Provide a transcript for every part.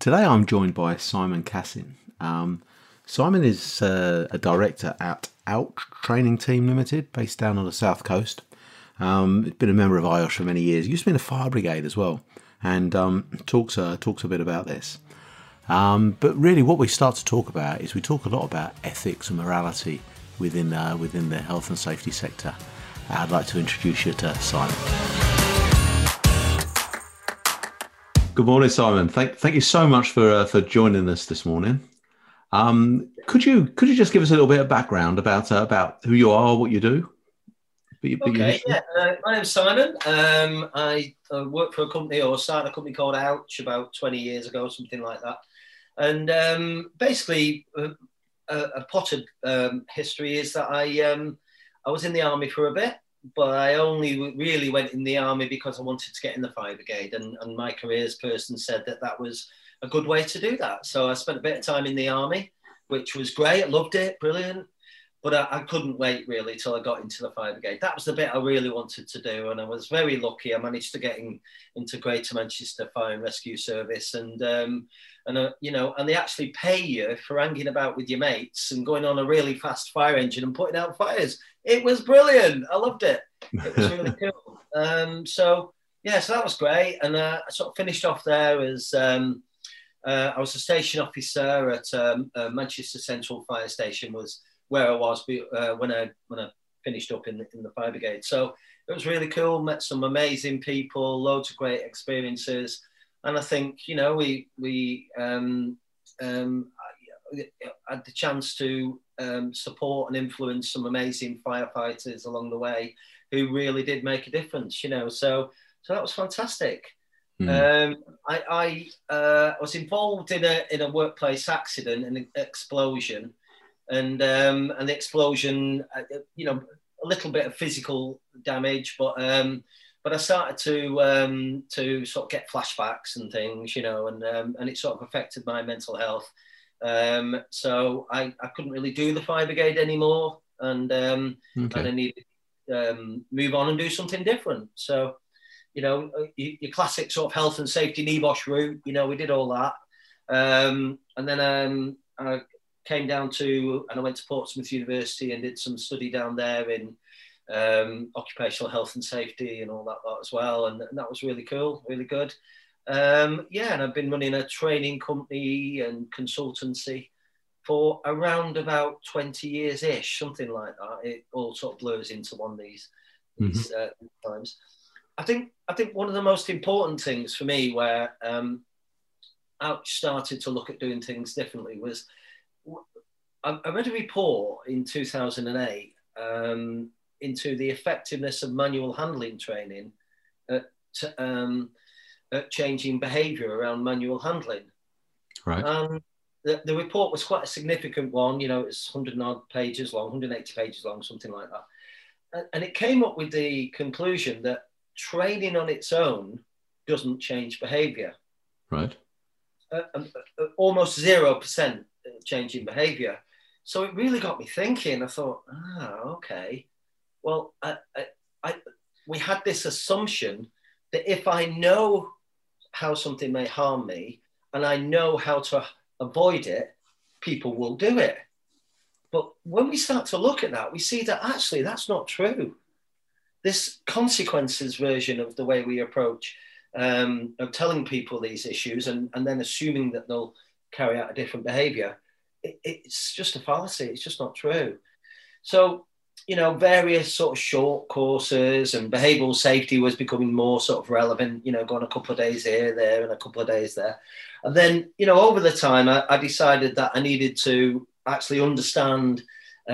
Today I'm joined by Simon Cassin. Um, Simon is uh, a director at Ouch Training Team Limited, based down on the south coast. Um, he's been a member of IOSH for many years. He used to be in the fire brigade as well, and um, talks uh, talks a bit about this. Um, but really, what we start to talk about is we talk a lot about ethics and morality within uh, within the health and safety sector. I'd like to introduce you to Simon. Good morning, Simon. Thank, thank you so much for uh, for joining us this morning. Um, could you could you just give us a little bit of background about uh, about who you are, what you do? Be, be okay, yeah. Uh, my name's Simon. Um, I uh, work for a company or started a company called Ouch about 20 years ago, something like that. And um, basically, uh, a, a potted um, history is that I um, I was in the army for a bit but I only really went in the army because I wanted to get in the fire brigade, and, and my careers person said that that was a good way to do that. So I spent a bit of time in the army, which was great. I loved it, brilliant. But I, I couldn't wait really till I got into the fire brigade. That was the bit I really wanted to do, and I was very lucky. I managed to get in, into Greater Manchester Fire and Rescue Service, and um, and uh, you know, and they actually pay you for hanging about with your mates and going on a really fast fire engine and putting out fires it was brilliant. I loved it. It was really cool. Um, so yeah, so that was great, and uh, I sort of finished off there as um, uh, I was a station officer at um, uh, Manchester Central Fire Station was where I was uh, when I when I finished up in the, in the fire brigade. So it was really cool. Met some amazing people, loads of great experiences, and I think you know we we um, um, had the chance to um, support and influence some amazing firefighters along the way who really did make a difference, you know. So, so that was fantastic. Mm. Um, I, I uh, was involved in a in a workplace accident, an explosion, and um, and the explosion, uh, you know, a little bit of physical damage, but um, but I started to um, to sort of get flashbacks and things, you know, and um, and it sort of affected my mental health. Um, so I, I couldn't really do the fire brigade anymore, and um, okay. and I needed to um, move on and do something different. So, you know, uh, your, classic sort of health and safety NEBOSH route. You know, we did all that, um, and then um, I came down to and I went to Portsmouth University and did some study down there in um, occupational health and safety and all that lot as well, and, and that was really cool, really good. Um, yeah, and I've been running a training company and consultancy for around about 20 years ish, something like that. It all sort of blurs into one these, these mm-hmm. uh, times. I think I think one of the most important things for me where um, Ouch started to look at doing things differently was I, I read a report in 2008 um, into the effectiveness of manual handling training at, um, at changing behaviour around manual handling. Right. And the, the report was quite a significant one. You know, it's 100 odd pages long, 180 pages long, something like that. And, and it came up with the conclusion that training on its own doesn't change behaviour. Right. Uh, uh, uh, almost zero percent changing behaviour. So it really got me thinking. I thought, ah, okay. Well, I, I, I, we had this assumption that if I know how something may harm me and I know how to avoid it, people will do it. But when we start to look at that, we see that actually that's not true. This consequences version of the way we approach um, of telling people these issues and, and then assuming that they'll carry out a different behavior, it, it's just a fallacy. It's just not true. So you know, various sort of short courses and behavioural safety was becoming more sort of relevant, you know, going a couple of days here, there, and a couple of days there. And then, you know, over the time, I, I decided that I needed to actually understand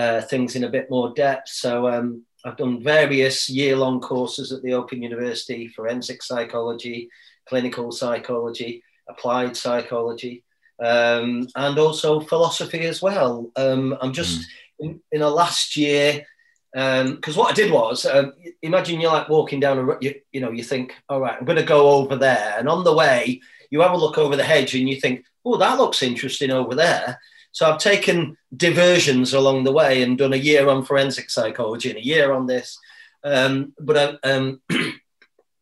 uh, things in a bit more depth. So um, I've done various year long courses at the Open University forensic psychology, clinical psychology, applied psychology. um, and also philosophy as well. Um, I'm just mm. in, in a last year because um, what I did was, uh, imagine you're like walking down a, you, you know, you think, all right, I'm going to go over there, and on the way, you have a look over the hedge, and you think, oh, that looks interesting over there. So I've taken diversions along the way and done a year on forensic psychology and a year on this. Um, but I, um,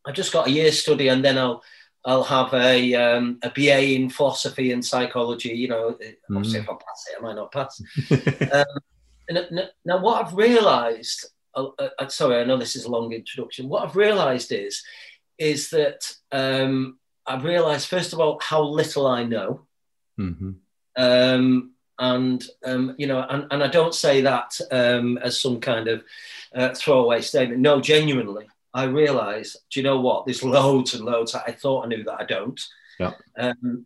I just got a year study, and then I'll I'll have a um, a BA in philosophy and psychology. You know, obviously mm. if I pass it, I might not pass. um, and now, what I've realised, uh, uh, sorry, I know this is a long introduction. What I've realised is, is that um, I've realised first of all how little I know, mm-hmm. um, and um, you know, and, and I don't say that um, as some kind of uh, throwaway statement. No, genuinely, I realise. Do you know what? There's loads and loads that I thought I knew that I don't. Yeah. Um,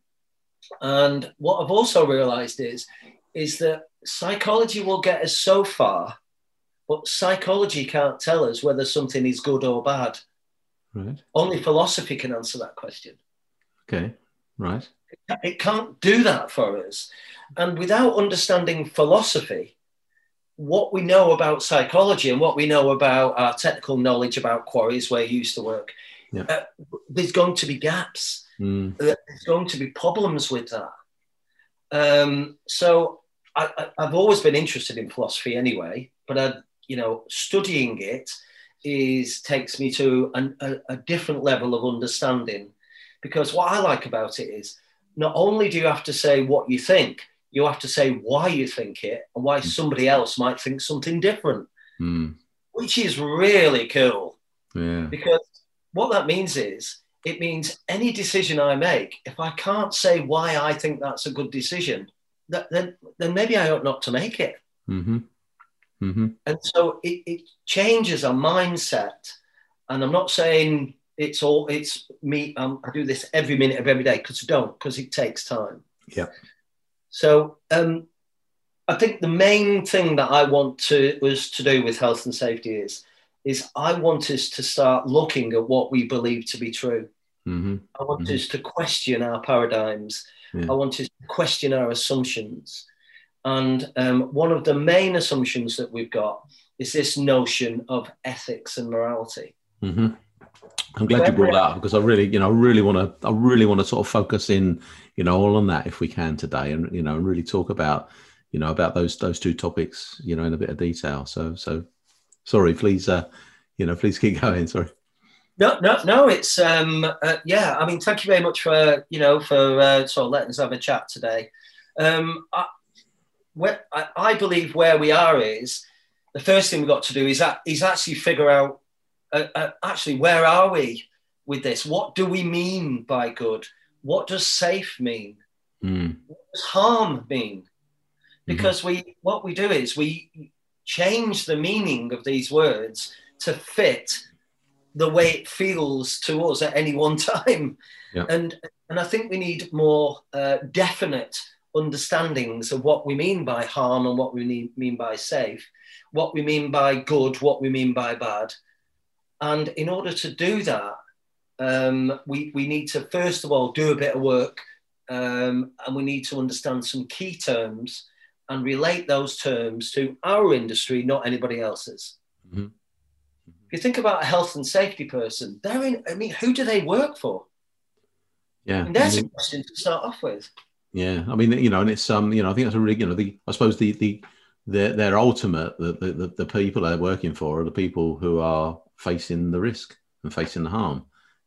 and what I've also realised is, is that psychology will get us so far, but psychology can't tell us whether something is good or bad. Right. Only philosophy can answer that question. Okay, right. It can't do that for us. And without understanding philosophy, what we know about psychology and what we know about our technical knowledge about quarries where you used to work, yeah. uh, there's going to be gaps. Mm. There's going to be problems with that. Um, so I, have always been interested in philosophy anyway, but I, you know, studying it is takes me to an, a, a different level of understanding. Because what I like about it is not only do you have to say what you think, you have to say why you think it and why somebody else might think something different, mm. which is really cool. Yeah. Because what that means is it means any decision I make, if I can't say why I think that's a good decision, then then maybe I ought not to make it. Mm-hmm. Mm-hmm. And so it, it changes our mindset. And I'm not saying it's all it's me. Um, I do this every minute of every day because I don't because it takes time. Yeah. So um, I think the main thing that I want to was to do with health and safety is is I want us to start looking at what we believe to be true. Mm-hmm. I want mm-hmm. us to question our paradigms yeah. I want us to question our assumptions. And um, one of the main assumptions that we've got is this notion of ethics and morality. Mm-hmm. I'm glad you brought that up because I really, you know, I really want to, I really want to sort of focus in, you know, all on that if we can today, and you know, and really talk about, you know, about those those two topics, you know, in a bit of detail. So, so, sorry, please, uh, you know, please keep going. Sorry. No, no, no. It's um, uh, yeah. I mean, thank you very much for you know for uh, sort of letting us have a chat today. Um, I, where, I, I believe where we are is the first thing we've got to do is that is actually figure out uh, uh, actually where are we with this? What do we mean by good? What does safe mean? Mm. What does harm mean? Because mm-hmm. we what we do is we change the meaning of these words to fit the way it feels to us at any one time. Yeah. And and I think we need more uh, definite understandings of what we mean by harm and what we need, mean by safe, what we mean by good, what we mean by bad. And in order to do that, um, we, we need to first of all do a bit of work um, and we need to understand some key terms and relate those terms to our industry, not anybody else's. Mm-hmm if you think about a health and safety person, they're in, I mean, who do they work for? Yeah. And there's I mean, a question to start off with. Yeah. I mean, you know, and it's, um, you know, I think that's a really, you know, the, I suppose the, the, their, their ultimate, the, the, the people they're working for are the people who are facing the risk and facing the harm,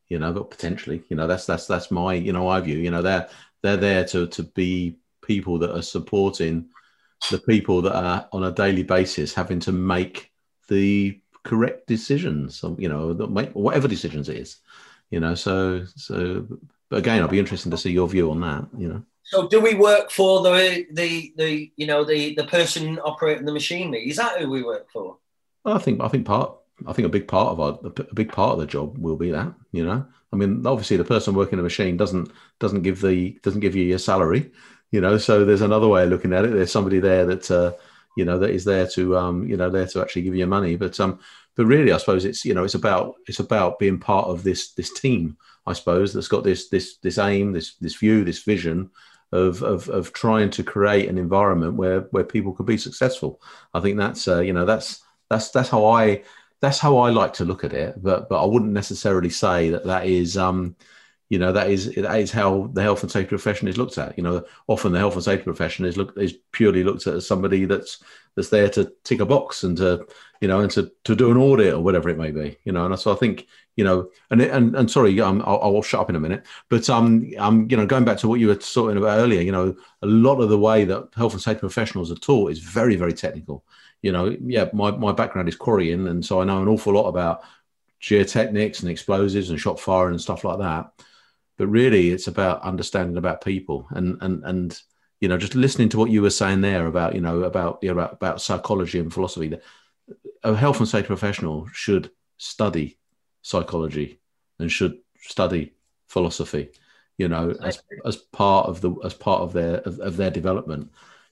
you know, but potentially, you know, that's, that's, that's my, you know, I view, you know, they're, they're there to, to be people that are supporting the people that are on a daily basis having to make the correct decisions, you know, whatever decisions it is, you know. So, so, but again, I'll be interested to see your view on that, you know. So, do we work for the the the you know the the person operating the machinery? Is that who we work for? I think I think part I think a big part of our a big part of the job will be that you know. I mean, obviously, the person working the machine doesn't doesn't give the doesn't give you your salary, you know. So there's another way of looking at it. There's somebody there that. Uh, you know that is there to um, you know there to actually give you money. But um, but really, I suppose it's you know it's about it's about being part of this this team. I suppose that's got this this this aim, this this view, this vision, of, of, of trying to create an environment where, where people could be successful. I think that's, uh, you know, that's, that's, that's how I, that's how I like to look at it. But, but I wouldn't necessarily say that that is, um, you know, that is, that is how the health and safety profession is looked at. You know, often the health and safety profession is looked, is purely looked at as somebody that's, that's there to tick a box and to, you know, and to, to do an audit or whatever it may be, you know. And so I think, you know, and and, and sorry, um, I'll, I'll shut up in a minute, but um, um, you know, going back to what you were talking about earlier, you know, a lot of the way that health and safety professionals are taught is very, very technical. You know, yeah, my, my background is quarrying, and so I know an awful lot about geotechnics and explosives and shot fire and stuff like that. But really, it's about understanding about people and and and you know, just listening to what you were saying there about you know about you know, about, about psychology and philosophy. A health and safety professional should study psychology and should study philosophy you know as as part of the as part of their of, of, their development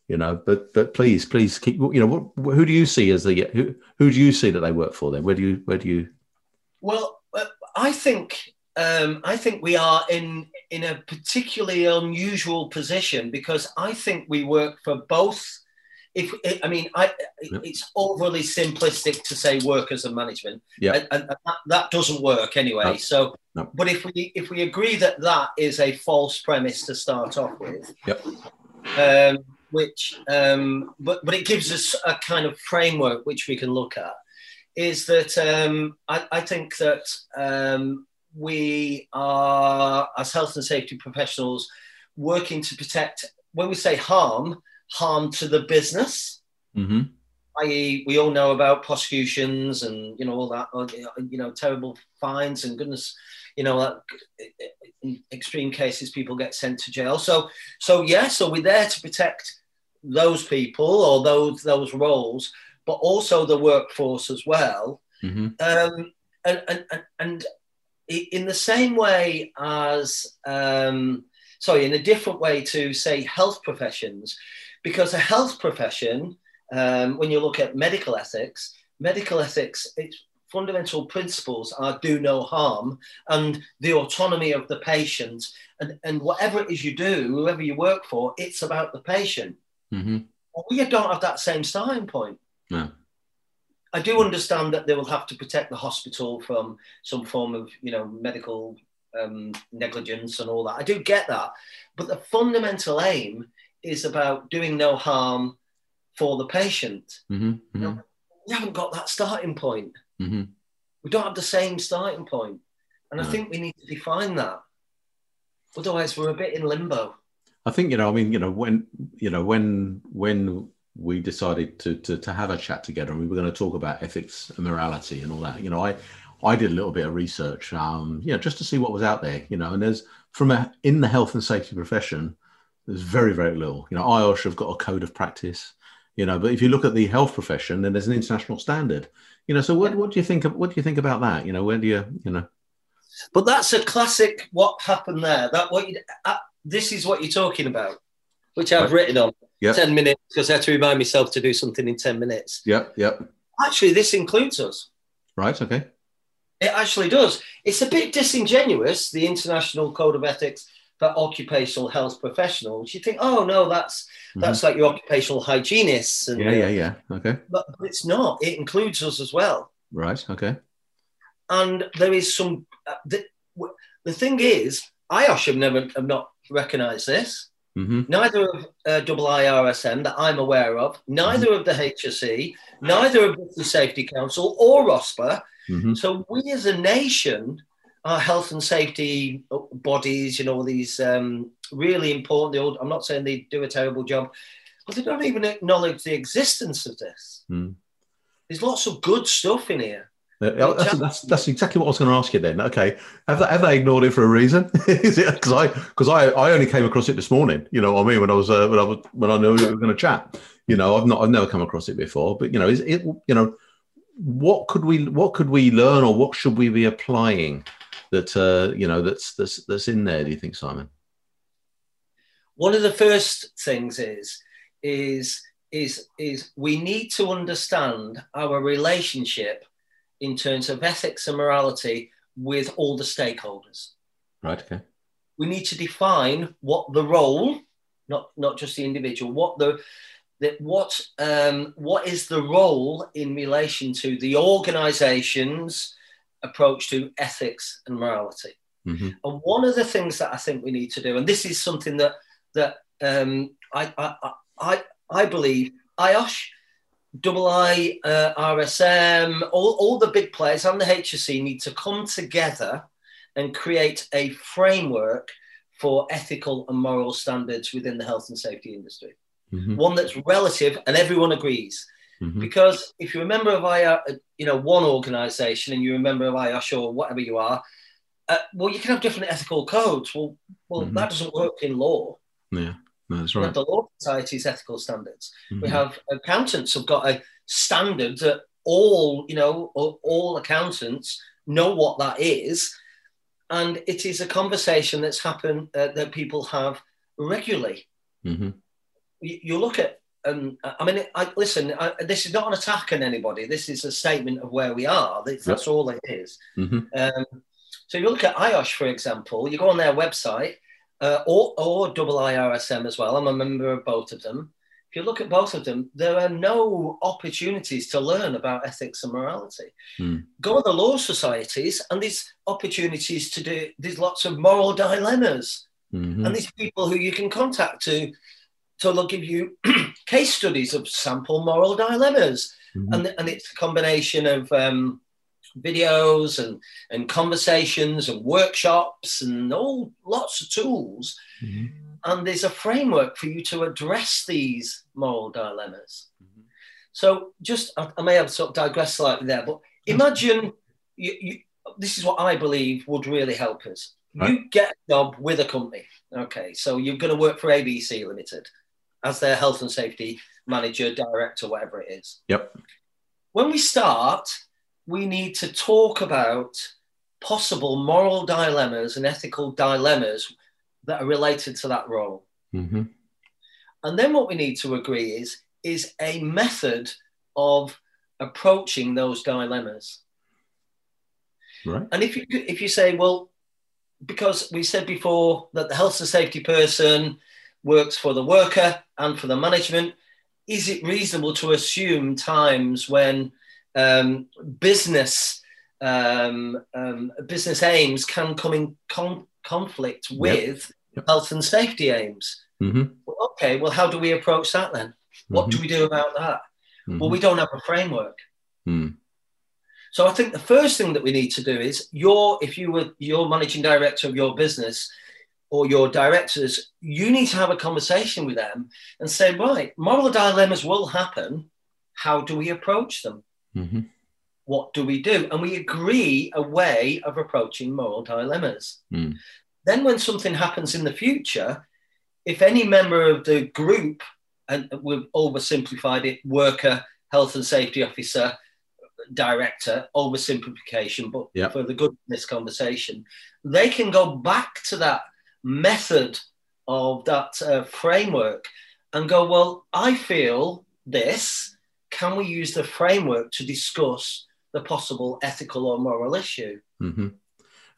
you know but but please please keep you know what, who do you see as the who who do you see that they work for then where do you where do you well uh, i think um, I think we are in in a particularly unusual position because I think we work for both if I mean, I yep. it's overly simplistic to say workers and management, yeah, and, and, that, that, doesn't work anyway. No. So, no. but if we if we agree that that is a false premise to start off with, yep. Um, which um, but but it gives us a kind of framework which we can look at. Is that um, I, I think that um, we are as health and safety professionals working to protect. When we say harm, harm to the business. Mm-hmm. I.e., we all know about prosecutions and you know all that, uh, you know, terrible fines and goodness, you know, that in extreme cases people get sent to jail. So, so yeah, so we're there to protect those people or those those roles, but also the workforce as well. Mm-hmm. Um, and, and, and in the same way as, um, sorry, in a different way to say health professions, because a health profession, um, when you look at medical ethics, medical ethics, its fundamental principles are do no harm and the autonomy of the patient. And, and whatever it is you do, whoever you work for, it's about the patient. Mm-hmm. Well, we don't have that same starting point. No. I do understand that they will have to protect the hospital from some form of, you know, medical um, negligence and all that. I do get that, but the fundamental aim is about doing no harm for the patient. Mm-hmm, mm-hmm. You know, we haven't got that starting point. Mm-hmm. We don't have the same starting. And no. I think we need to define that. Otherwise, we're a bit in limbo. I think, you know, I mean, you know, when, you know, when, when we decided to, to, to have a chat together and we were going to talk about ethics and morality and all that, you know, I, I did a little bit of research, um, you know, just to see what was out there, you know, and there's from a, in the health and safety profession, there's very, very little. You know, IOSH have got a code of practice, you know, but if you look at the health profession, then there's an international standard. You know, so what, what do you think of what do you think about that? You know, where do you, you know? But that's a classic what happened there. That what you uh, this is what you're talking about, which I've right. written on. Yep. 10 minutes because I had to remind myself to do something in 10 minutes. Yep, yep. Actually, this includes us. Right, okay. It actually does. It's a bit disingenuous, the International Code of Ethics for occupational health professionals, you think, oh no, that's mm-hmm. that's like your occupational hygienists. And, yeah, yeah, yeah. Okay. But, but it's not. It includes us as well. Right. Okay. And there is some. Uh, the, the thing is, IOSH have never have not recognised this. Mm-hmm. Neither of uh, IRSM that I'm aware of, neither mm-hmm. of the HSE, neither of the Safety Council or ROSPA. Mm-hmm. So we as a nation our health and safety bodies, you know, these um, really important. Old, I'm not saying they do a terrible job, but they don't even acknowledge the existence of this. Mm. There's lots of good stuff in here. That's, that's, that's, exactly what I was going to ask you then. Okay, have they, have they ignored it for a reason? Is it because I because I, I only came across it this morning? You know what I mean? When I was uh, when I was when I knew we were going to chat. You know, I've not I've never come across it before. But you know, is it you know what could we what could we learn or what should we be applying that uh, you know that's that's that's in there? Do you think, Simon? One of the first things is is is is we need to understand our relationship in terms of ethics and morality with all the stakeholders. Right. Okay. We need to define what the role not not just the individual. What the that what um, what is the role in relation to the organisation's approach to ethics and morality? Mm-hmm. And one of the things that I think we need to do, and this is something that that um, I, I I I believe IOSH, Double I, uh, RSM, all, all the big players and the HSE need to come together and create a framework for ethical and moral standards within the health and safety industry. Mm-hmm. One that's relative and everyone agrees. Mm-hmm. Because if you're a member of I, you know, one organisation and you're a member of IOSH or whatever you are, uh, well, you can have different ethical codes. Well, well, mm-hmm. that doesn't work in law. Yeah, that's right. The Law Society's ethical standards. Mm-hmm. We have accountants have got a standard that all, you know, all accountants know what that is, and it is a conversation that's happened uh, that people have regularly. Mm-hmm. You, you, look at, um, I mean, I, listen, I, this is not an attack on anybody. This is a statement of where we are. That's, yep. all it is. Mm-hmm. Um, so you look at IOSH, for example, you go on their website, uh, or, or double IRSM as well. I'm a member of both of them. If you look at both of them, there are no opportunities to learn about ethics and morality. Mm. Go on the law societies, and there's opportunities to do. There's lots of moral dilemmas, mm-hmm. and these people who you can contact to, to they'll give you case studies of sample moral dilemmas, mm-hmm. and and it's a combination of um, videos and, and conversations and workshops and all lots of tools. Mm-hmm. And there's a framework for you to address these moral dilemmas. Mm-hmm. So just, I, I, may have sort of digressed slightly there, but imagine you, you, this is what I believe would really help us. Right. You get a job with a company. Okay, so you're going to work for ABC Limited as their health and safety manager, director, whatever it is. Yep. When we start, we need to talk about possible moral dilemmas and ethical dilemmas that are related to that role. Mm-hmm. And then what we need to agree is is a method of approaching those dilemmas. Right. And if you if you say, well, because we said before that the health and safety person works for the worker and for the management, is it reasonable to assume times when um, business um, um, business aims can come in con- conflict with yep. health and safety aims. Mm-hmm. Well, okay, well, how do we approach that then? What mm-hmm. do we do about that? Mm-hmm. Well, we don't have a framework. Mm. So I think the first thing that we need to do is your if you were your managing director of your business or your directors, you need to have a conversation with them and say, right, moral dilemmas will happen. How do we approach them? Mm-hmm. What do we do? And we agree a way of approaching moral dilemmas. Mm. Then, when something happens in the future, if any member of the group, and we've oversimplified it, worker, health and safety officer, director, oversimplification, but yep. for the good of this conversation, they can go back to that method of that uh, framework and go, well, I feel this, can we use the framework to discuss the possible ethical or moral issue? Mm-hmm.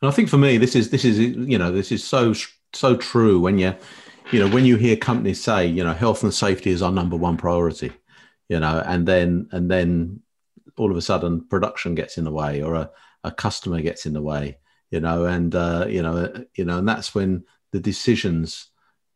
And I think for me, this is this is you know this is so so true when you you know when you hear companies say you know health and safety is our number one priority, you know, and then and then all of a sudden production gets in the way or a, a customer gets in the way, you know, and uh, you know you know, and that's when the decisions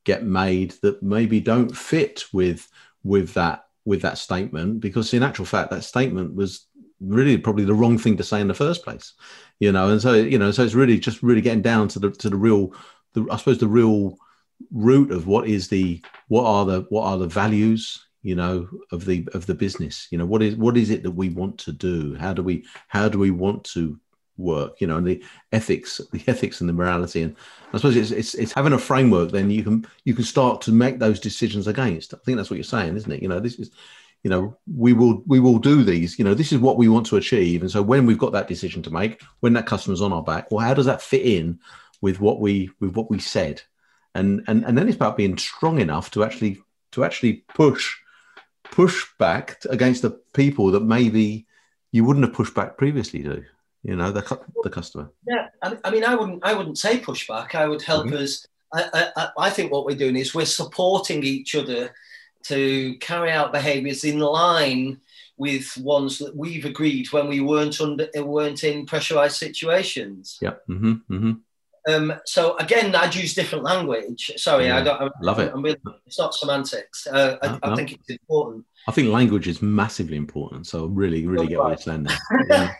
get made that maybe don't fit with with that with that statement because in actual fact that statement was really probably the wrong thing to say in the first place you know? And so you know so it's really just really getting down to the to the real the, i suppose the real root of what is the what are the what are the values you know of the of the business? You know what is what is it that we want to do? How do we how do we want to work you know and the ethics the ethics and the morality. And i suppose it's, it's it's having a framework then you can you can start to make those decisions against. I think that's what you're saying isn't it? You know this is you know we will we will do these you know this is what we want to achieve. And so when we've got that decision to make when that customer's on our back well how does that fit in with what we with what we said? And and and then it's about being strong enough to actually to actually push push back against the people that maybe you wouldn't have pushed back previously to you know the, the customer yeah I, mean i wouldn't i wouldn't say pushback i would help mm-hmm. us I, I, I think what we're doing is we're supporting each other to carry out behaviours in line with ones that we've agreed when we weren't under weren't in pressurized situations. Yeah. Mm-hmm, mm-hmm. Um, so again, I'd use different language. Sorry, Yeah. I don't. I'm, Love it. Really, it's not semantics. Uh, I, No, I no. think it's important. I think language is massively important. So really, really get what you're saying there. yeah,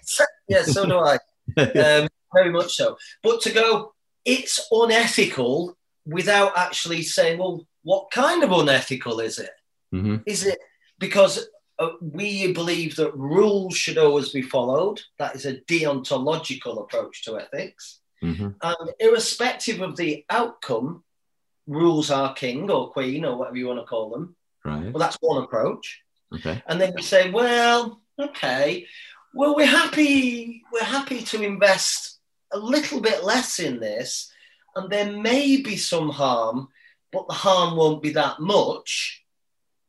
so do I. Um, very much so. But to go, it's unethical without actually saying, well, what kind of unethical is it? hmm Is it because uh, we believe that rules should always be followed? That is a deontological approach to ethics. hmm And irrespective of the outcome, rules are king or queen or whatever you want to call them. Right. Well, that's one approach. Okay. And then you say, well, okay, well, we're happy, we're happy to invest a little bit less in this, and there may be some harm, but the harm won't be that much.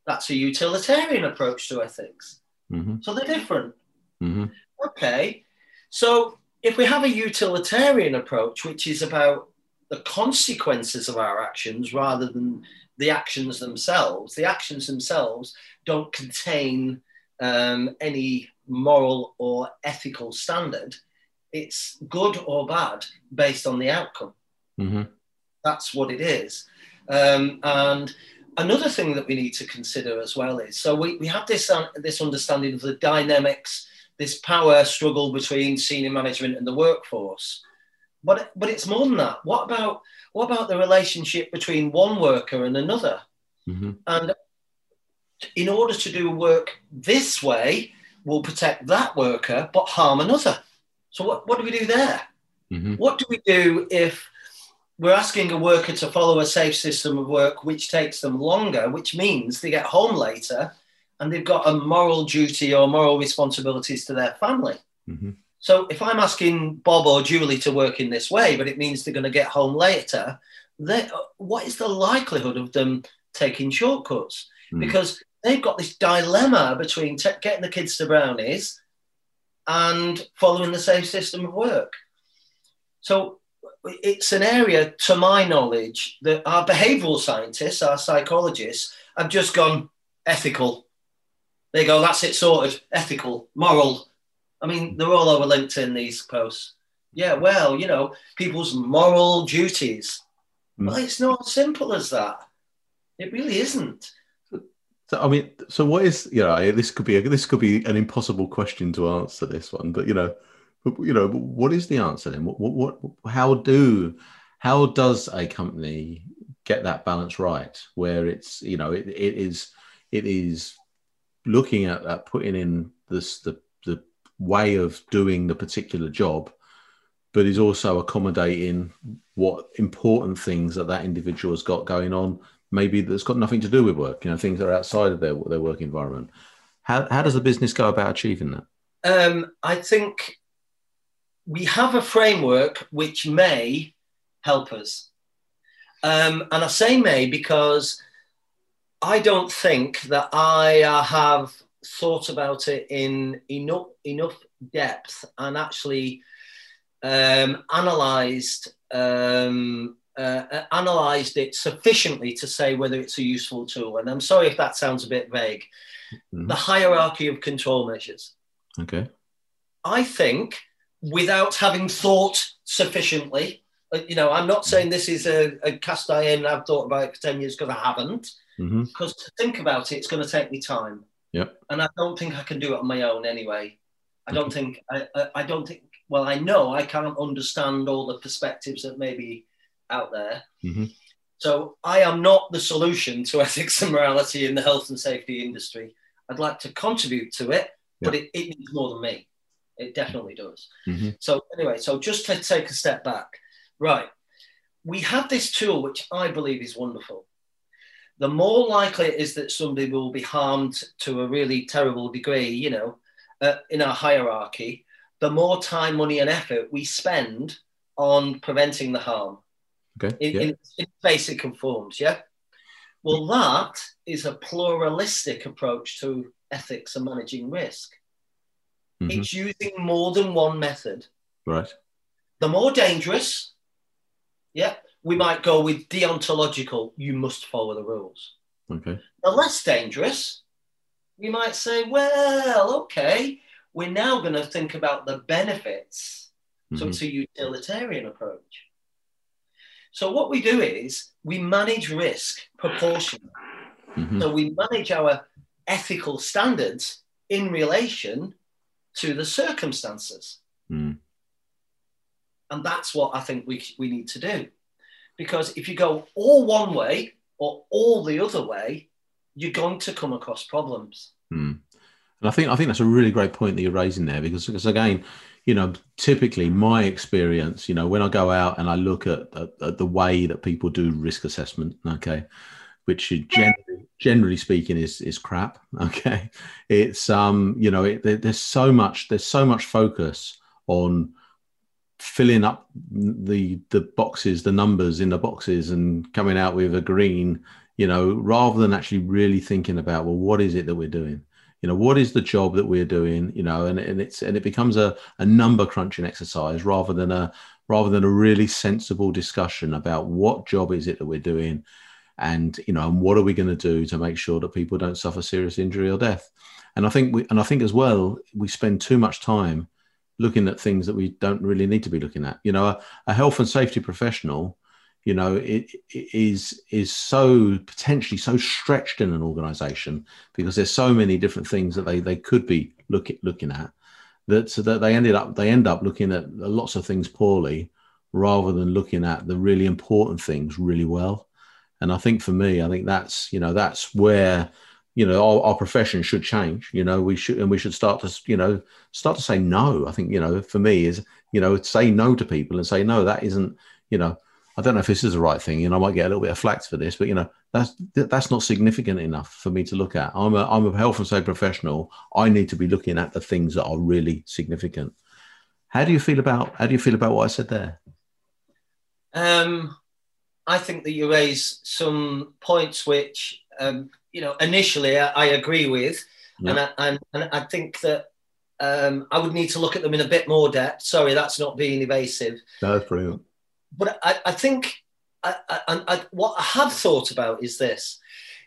That's a utilitarian approach to ethics. hmm So they're different. hmm Okay. So if we have a utilitarian approach, which is about the consequences of our actions rather than the actions themselves, the actions themselves don't contain um, any moral or ethical standard. It's good or bad based on the outcome. hmm That's what it is. Um, and another thing that we need to consider as well is so we, we have this, uh, this understanding of the dynamics, this power struggle between senior management and the workforce. But, but it's more than that. What about, what about the relationship between one worker and another? hmm And in order to do work this way, we'll protect that worker but harm another. So what, what do we do there? hmm What do we do if we're asking a worker to follow a safe system of work which takes them longer, which means they get home later and they've got a moral duty or moral responsibilities to their family? hmm So if I'm asking Bob or Julie to work in this way, but it means they're going to get home later, what is the likelihood of them taking shortcuts? Mm. Because they've got this dilemma between t- getting the kids to brownies and following the safe system of work. So it's an area, to my knowledge, that our behavioral scientists, our psychologists, have just gone ethical. They go, that's it sorted, ethical, moral. I mean, they're all over LinkedIn, these posts. Yeah, well, you know, people's moral duties. Mm. Well, it's not as simple as that. It really isn't. So I mean, so what is you know this could be a, this could be an impossible question to answer this one, but you know, but, you know, what is the answer then? What, what what how do how does a company get that balance right where it's you know it, it is it is looking at, at putting in this the the way of doing the particular job but is also accommodating what important things that that individual has got going on maybe that's got nothing to do with work you know things that are outside of their their work environment how, how does the business go about achieving that Um, I think we have a framework which may help us. Um, and I say may because I don't think that I uh, have thought about it in enough enough depth and actually um, analysed um, uh, uh, analysed it sufficiently to say whether it's a useful tool. And I'm sorry if that sounds a bit vague. Mhm. The hierarchy of control measures. okay I think without having thought sufficiently, uh, you know, I'm not saying this is a, a cast iron. I've thought about it for 10 years because I haven't. hmm Because to think about it, it's going to take me time. Yep. And I don't think I can do it on my own anyway. I don't think, I, I, don't think, well, I know I can't understand all the perspectives that may be out there. hmm So I am not the solution to ethics and morality in the health and safety industry. I'd like to contribute to it, but it, it needs more than me. It definitely does. hmm So anyway, so just to take a step back, right? We have this tool which I believe is wonderful. The more likely it is that somebody will be harmed to a really terrible degree, you know, uh, in our hierarchy, the more time, money, and effort we spend on preventing the harm okay in, yeah in, in basic forms. Yeah. Well, that is a pluralistic approach to ethics and managing risk. Mhm. It's using more than one method right the more dangerous, yeah, we might go with deontological, you must follow the rules. Okay. The less dangerous, we might say, well, okay, we're now going to think about the benefits. Mm-hmm. So it's a utilitarian approach. So what we do is we manage risk proportionally. Mm-hmm. So we manage our ethical standards in relation to the circumstances. Mm. And that's what I think we, we need to do. Because if you go all one way or all the other way, you're going to come across problems. Mm. And I think I think that's a really great point that you're raising there because, because again, you know, typically my experience, you know, when I go out and I look at, at, at the way that people do risk assessment, okay, which generally, generally speaking is is crap. Okay, it's um, you know, it, there's so much there's so much focus on filling up the the boxes, the numbers in the boxes, and coming out with a green, you know, rather than actually really thinking about well, what is it that we're doing? You know, what is the job that we're doing? You know, and, and it's and it becomes a, a number crunching exercise rather than a rather than a really sensible discussion about what job is it that we're doing and you know and what are we going to do to make sure that people don't suffer serious injury or death and i think we and i think as well we spend too much time looking at things that we don't really need to be looking at. You know, a, a health and safety professional, you know, it, it is is so potentially so stretched in an organization because there's so many different things that they they could be looking looking at that so that they ended up they end up looking at lots of things poorly rather than looking at the really important things really well. And I think for me, I think that's you know that's where you know our, our, profession should change you know we should and we should start to you know start to say no i think you know for me is you know say no to people and say no that isn't you know i don't know if this is the right thing you know i might get a little bit of flack for this but you know that's that's not significant enough for me to look at i'm a i'm a health and safety professional i need to be looking at the things that are really significant how do you feel about how do you feel about what i said there um i think that you raise some points which um, you know, initially I, I agree with, yeah. and, I, and and I think that um, I would need to look at them in a bit more depth. Sorry, that's not being evasive. that's brilliant. But I, I think I, I, what I have thought about is this: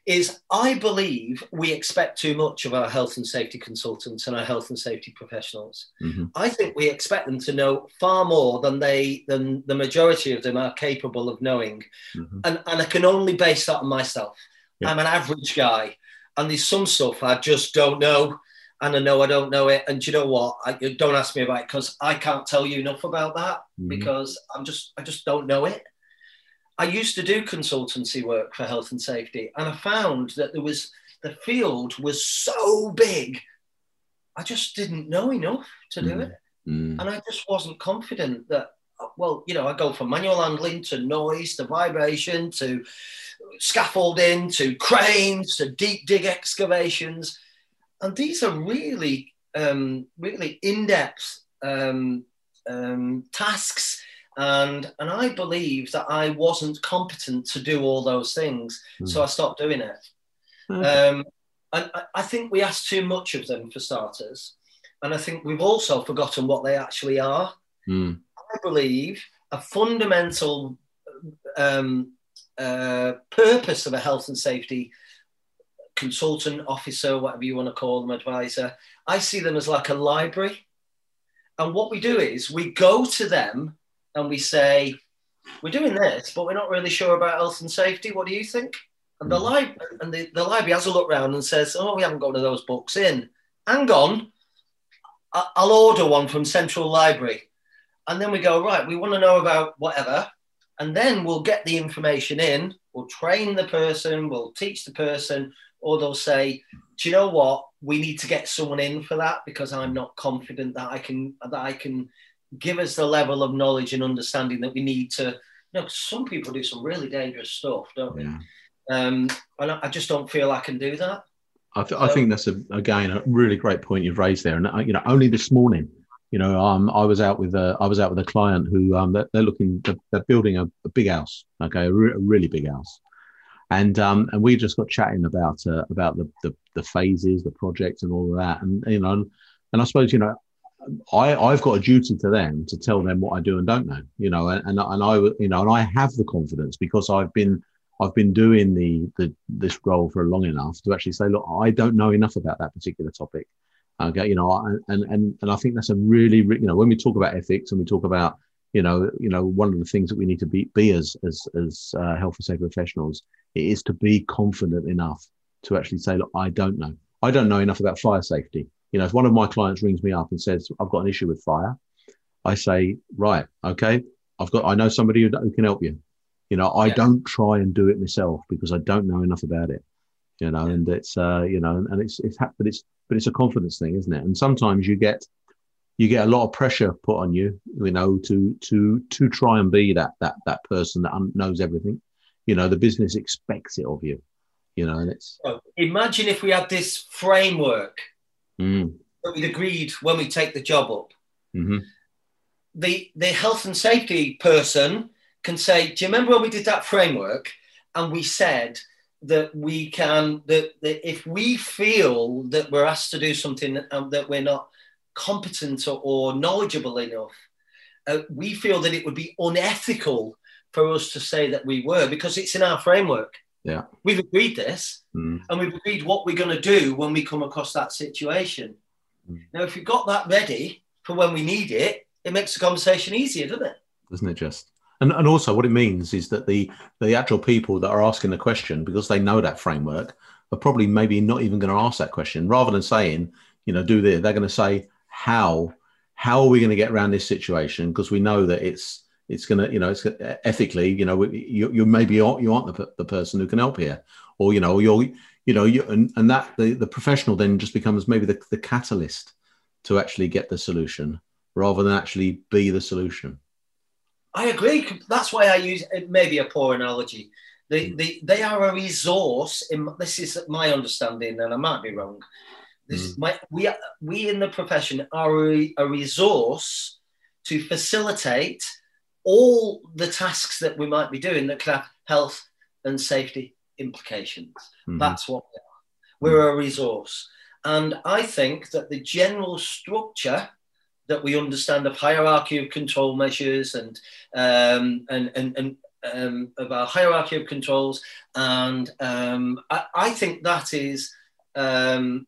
is I believe we expect too much of our health and safety consultants and our health and safety professionals. Mm-hmm. I think we expect them to know far more than they than the majority of them are capable of knowing, mm-hmm. and and I can only base that on myself. Yeah. I'm an average guy, and there's some stuff I just don't know, and I know I don't know it. And you know what? I, don't ask me about it because I can't tell you enough about that mm-hmm. because I'm just I just don't know it. I used to do consultancy work for health and safety, and I found that there was the field was so big, I just didn't know enough to do mm-hmm. it, mm-hmm. and I just wasn't confident that. Well, you know, I go from manual handling to noise to vibration to scaffolding to cranes to deep dig excavations. And these are really, um, really in depth um, um, tasks. And, and I believe that I wasn't competent to do all those things. Mm. So I stopped doing it. Mm. and I, I think we ask too much of them for starters. And I think we've also forgotten what they actually are. Mm. I believe a fundamental um, uh, purpose of a health and safety consultant, officer, whatever you want to call them, advisor, I see them as like a library. And what we do is we go to them and we say, we're doing this, but we're not really sure about health and safety. What do you think? And the, hmm. li- and the, the library has a look around and says, oh, we haven't got one of those books in. Hang on, I'll order one from Central Library. And then we go, right, we want to know about whatever and then we'll get the information in we'll train the person we'll teach the person or they'll say do you know what? We need to get someone in for that because i'm not confident that i can that i can give us the level of knowledge and understanding that we need to. You know some people do some really dangerous stuff don't they? Yeah. um and I, just don't feel i can do that. I, th- so, I think that's a, again a really great point you've raised there. And uh, you know only this morning you know, um, I was out with a, I was out with a client who um, they're, they're looking, they're, they're building a, a, big house, okay, a, re- a, really big house, and um, and we just got chatting about uh, about the, the, the phases, the project, and all of that, and you know, and, I suppose you know, I, I've got a duty to them to tell them what I do and don't know, you know, and, and, and I, you know, and I have the confidence because I've been, I've been doing the, the, this role for long enough to actually say, look, I don't know enough about that particular topic. Okay. You know, and, and, and I think that's a really, you know, when we talk about ethics and we talk about, you know, you know, one of the things that we need to be, be as, as, as uh, health and safety professionals is to be confident enough to actually say, look, I don't know. I don't know enough about fire safety. You know, if one of my clients rings me up and says, I've got an issue with fire, I say, right, okay, I've got, I know somebody who, who can help you. You know, I yeah. don't try and do it myself because I don't know enough about it. You know, yeah. and it's, uh, you know, and it's, it's, but it's, but it's a confidence thing, isn't it? And sometimes you get, you get a lot of pressure put on you, you know, to, to, to try and be that, that, that person that knows everything. You know, the business expects it of you you know, and it's. imagine if we had this framework mm. that we'd agreed when we take the job up. Mm-hmm. The the health and safety person can say, "Do you remember when we did that framework and we said that we can that, that if we feel that we're asked to do something and that we're not competent or, knowledgeable enough, uh, we feel that it would be unethical for us to say that we were because it's in our framework." Yeah. We've agreed this mm. and we've agreed what we're going to do when we come across that situation. Mm. Now, if you've got that ready for when we need it, it makes the conversation easier, doesn't it? Doesn't it just? And, and also, what it means is that the, the actual people that are asking the question, because they know that framework, are probably maybe not even going to ask that question. Rather than saying, you know, do this, they're going to say, how? How are we going to get around this situation? Because we know that it's it's going to, you know, it's ethically, you know, you, you maybe you aren't the, the person who can help here, or you know, you're, you know, you and, and that the, the professional then just becomes maybe the, the catalyst to actually get the solution rather than actually be the solution. I agree. That's why I use it. maybe a poor analogy. They, mm. they, they are a resource. In, this is my understanding, and I might be wrong. This mm. my, we, we in the profession are a, a resource to facilitate all the tasks that we might be doing that could have health and safety implications. Mm-hmm. That's what we are. We're a resource. And I think that the general structure that we understand of hierarchy of control measures and um, and and, and um, of our hierarchy of controls, and um, I, I, think that is um,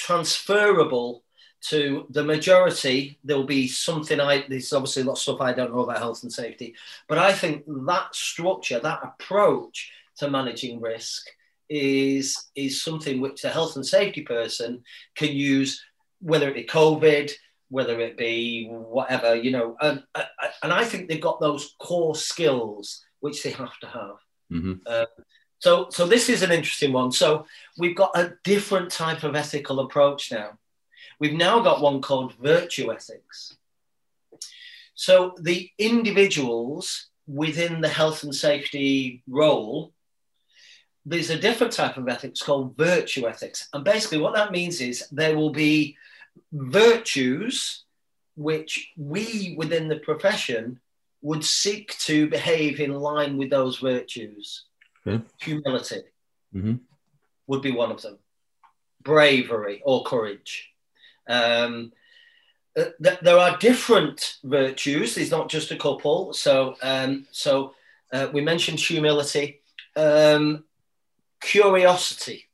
transferable to the majority, there'll be something I, there's obviously a lot of stuff I don't know about health and safety, but I think that structure, that approach to managing risk is, is something which the health and safety person can use, whether it be COVID, whether it be whatever, you know, and, and I think they've got those core skills which they have to have. Mm-hmm. Um, so, so this is an interesting one. So we've got a different type of ethical approach now. We've now got one called virtue ethics. So the individuals within the health and safety role, there's a different type of ethics called virtue ethics. And basically, what that means is there will be virtues which we within the profession would seek to behave in line with those virtues. Okay. Humility mm-hmm. would be one of them, bravery or courage. Um, uh, th- there are different virtues. There's not just a couple. So, um, so uh, we mentioned humility, um, curiosity,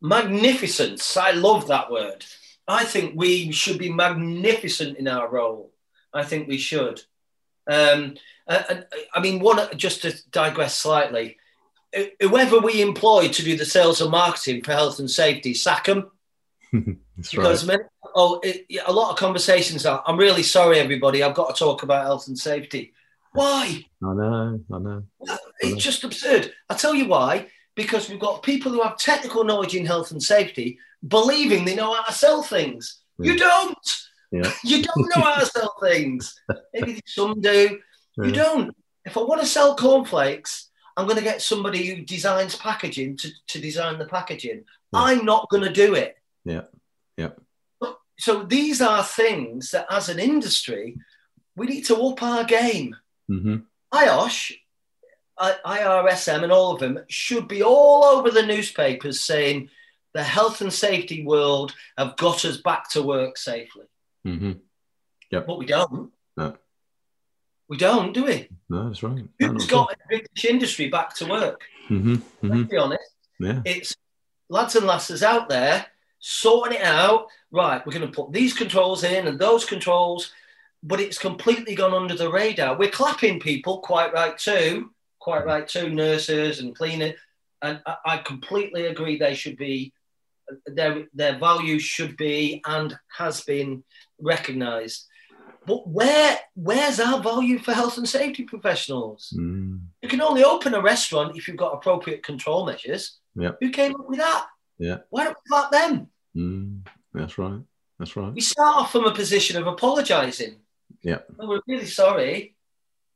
magnificence. I love that word. I think we should be magnificent in our role. I think we should. Um, and, I mean, one just to digress slightly. Whoever we employ to do the sales and marketing for health and safety, sack them. because right. many, oh, it, a lot of conversations are. I'm really sorry, everybody. I've got to talk about health and safety. Why? I know, I know. It's just absurd. I'll tell you why. Because we've got people who have technical knowledge in health and safety believing they know how to sell things. Yeah. You don't. Yeah. You don't know how to sell things. Maybe some do. Yeah. You don't. If I want to sell cornflakes, I'm going to get somebody who designs packaging to, to design the packaging. I'm not going to do it. Yeah. Yeah. So these are things that, as an industry, we need to up our game. Mm-hmm. IOSH, IRSM, and all of them should be all over the newspapers saying the health and safety world have got us back to work safely. Mm-hmm. Yep. But we don't. No. We don't, do we? No, that's right. Who's got British industry back to work? Mm-hmm. Mm-hmm. Let's be honest. Yeah. It's lads and lasses out there sorting it out. Right, we're going to put these controls in and those controls, but it's completely gone under the radar. We're clapping people, quite right too, quite right too, nurses and cleaners. And I, I completely agree they should be, their, their value should be and has been recognised. But where where's our value for health and safety professionals? Mm. You can only open a restaurant if you've got appropriate control measures. Yeah. Who came up with that? Yeah. Why don't we clap them? Mm. That's right. That's right. We start off from a position of apologising. Yeah. We're really sorry.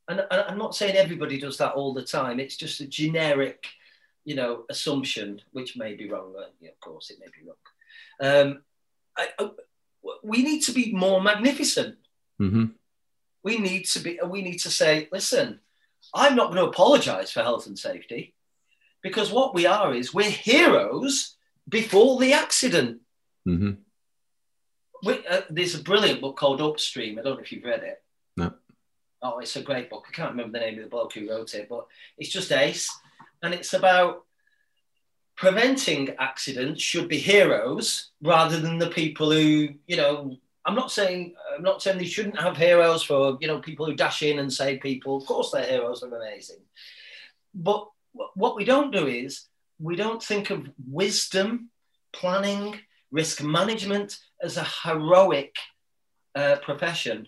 And, and I'm not saying everybody does that all the time. It's just a generic, you know, assumption, which may be wrong. Yeah, of course, it may be wrong. Um, I, I, we need to be more magnificent. Mm-hmm. We need to be. We need to say, listen, I'm not going to apologise for health and safety, because what we are is we're heroes before the accident. Mm-hmm. We, uh, there's a brilliant book called Upstream. I don't know if you've read it. No. Oh, it's a great book. I can't remember the name of the bloke who wrote it, but it's just ace, and it's about preventing accidents should be heroes rather than the people who, you know, I'm not saying I'm not saying they shouldn't have heroes for you know people who dash in and save people. Of course, their heroes are amazing, but what we don't do is we don't think of wisdom, planning, risk management as a heroic uh, profession.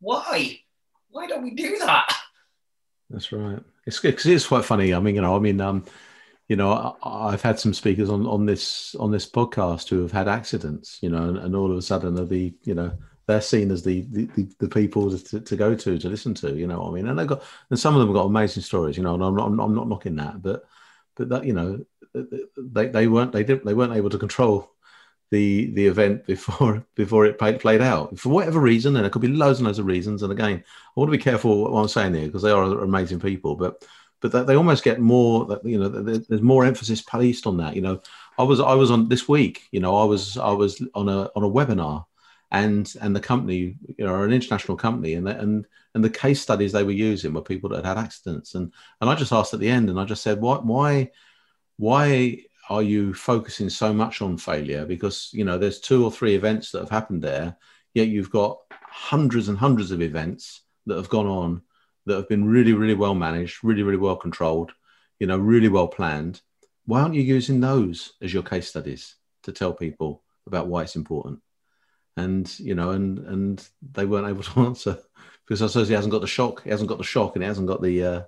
Why? Why don't we do that? That's right. It's good because it's quite funny. I mean, you know, I mean, um, you know, I, have had some speakers on, on this on this podcast who have had accidents, you know, and, and all of a sudden they'll be, you know, they're seen as the the, the, the people to, to, go to to listen to, you know what I mean? And they got and some of them have got amazing stories, you know, and I'm not I'm not knocking that, but but that you know they, they weren't they didn't they weren't able to control the the event before before it played, played out for whatever reason, and it could be loads and loads of reasons. And again, I want to be careful what I'm saying here because they are amazing people, but but they almost get more you know there's more emphasis placed on that you know. I was i was on this week you know i was i was on a on a webinar and and the company you know an international company and and and the case studies they were using were people that had had accidents. And and i just asked at the end and i just said why why why are you focusing so much on failure? Because you know there's two or three events that have happened there yet you've got hundreds and hundreds of events that have gone on that have been really, really well managed, really, really well controlled, you know, really well planned. Why aren't you using those as your case studies to tell people about why it's important? And you know, and and they weren't able to answer because I suppose he hasn't got the shock. He hasn't got the shock, and he hasn't got the, uh,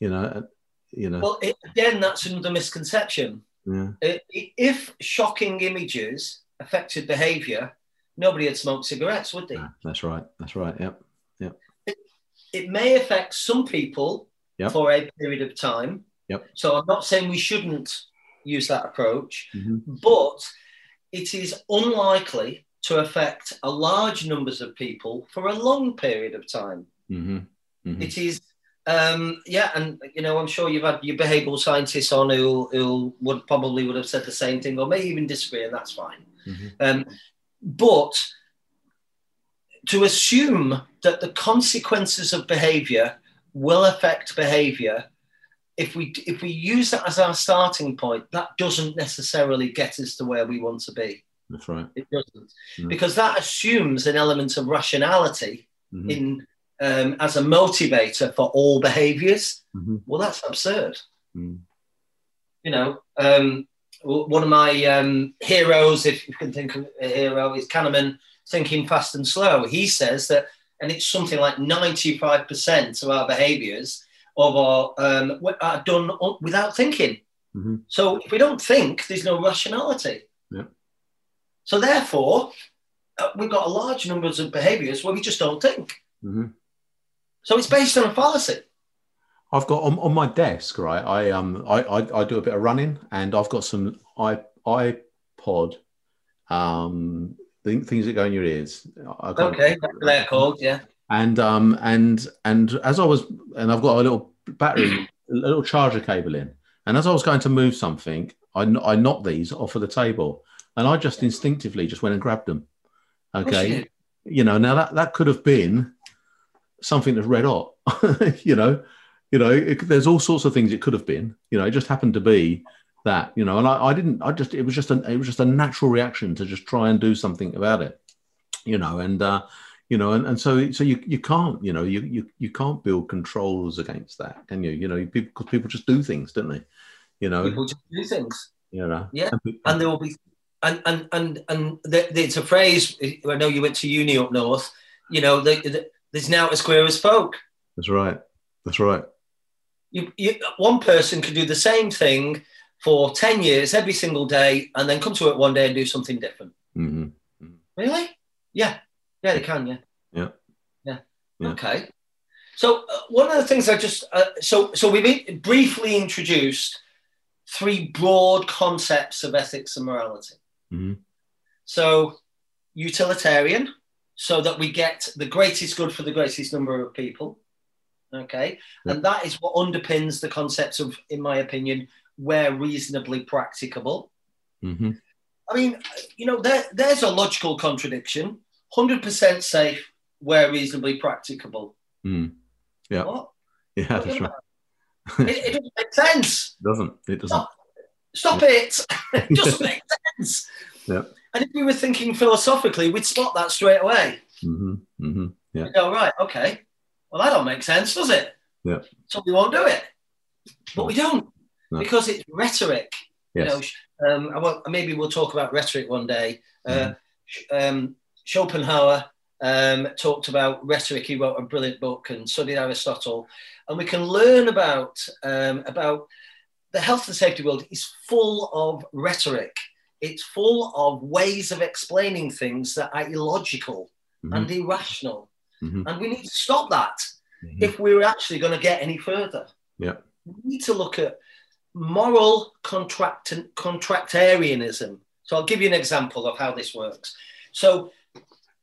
you know, uh, you know. Well, it, again, that's another misconception. Yeah. If shocking images affected behaviour, nobody had smoked cigarettes, would they? Yeah, that's right. That's right. Yep. Yep it may affect some people yep. for a period of time. Yep. So I'm not saying we shouldn't use that approach, mm-hmm. but it is unlikely to affect a large numbers of people for a long period of time. Mm-hmm. Mm-hmm. It is, um, yeah, and you know, I'm sure you've had your behavioural scientists on who, who would probably would have said the same thing, or may even disagree, and that's fine. Mm-hmm. Um, but to assume that the consequences of behavior will affect behavior if we if we use that as our starting point that doesn't necessarily get us to where we want to be that's right it doesn't mm. because that assumes an element of rationality mm-hmm. in um, as a motivator for all behaviors mm-hmm. well that's absurd mm. you know um, one of my um, heroes if you can think of a hero is kahneman thinking fast and slow. He says that, and it's something like 95% of our behaviors of our, um, are done without thinking. Mm-hmm. So if we don't think, there's no rationality. Yeah. So therefore, uh, we've got a large numbers of behaviors where we just don't think. Mm-hmm. So it's based on a fallacy. I've got on, on my desk, right? I um I, I, I do a bit of running, and I've got some i iPod um things that go in your ears. okay, they're called, yeah. And um and and as I was and I've got a little battery, a little charger cable in, and as I was going to move something, I I knocked these off of the table, and I just instinctively just went and grabbed them. Okay. you know, now that that could have been something that's red hot. you know, you know, it, there's all sorts of things it could have been. You know, it just happened to be that. You know, and I, I didn't. I just it was just a it was just a natural reaction to just try and do something about it. You know, and uh, you know, and, and so so you you can't you know you you you can't build controls against that, can you? You know, people because people just do things, don't they? You know, people just do things. You know, yeah, and, there will be and and and and it's a phrase. I know you went to uni up north. You know, the, the, there's now as queer as folk. That's right. That's right. You, you, one person could do the same thing for ten years every single day, and then come to it one day and do something different. Mm-hmm. Really? Yeah. Yeah, they can. Yeah. Yeah. Yeah. yeah. Okay. So uh, one of the things I just uh, so so we briefly introduced three broad concepts of ethics and morality. Mm-hmm. So, utilitarian, so that we get the greatest good for the greatest number of people. Okay. Yep. And that is what underpins the concepts of, in my opinion, where reasonably practicable. Mm-hmm. I mean, you know, there, there's a logical contradiction 100% safe where reasonably practicable. Mm. Yeah. What? Yeah, that's right. it, it, doesn't make sense. It doesn't. It doesn't. Stop, Stop it. it doesn't make sense. Yeah. And if we were thinking philosophically, we'd spot that straight away. Mm-hmm. Mm-hmm. Yeah. We'd go, right, okay. Well, that don't make sense, does it? Yeah. So we won't do it. But we don't no. because it's rhetoric. Yes. You know, um, will, maybe we'll talk about rhetoric one day. Uh, mm-hmm. um, Schopenhauer um, talked about rhetoric. He wrote a brilliant book and studied Aristotle, and we can learn about um, about the health and safety world is full of rhetoric it's full of ways of explaining things that are illogical mm-hmm. and irrational. Mm-hmm. And we need to stop that mm-hmm. if we're actually going to get any further. Yeah. We need to look at moral contract contractarianism. So I'll give you an example of how this works. So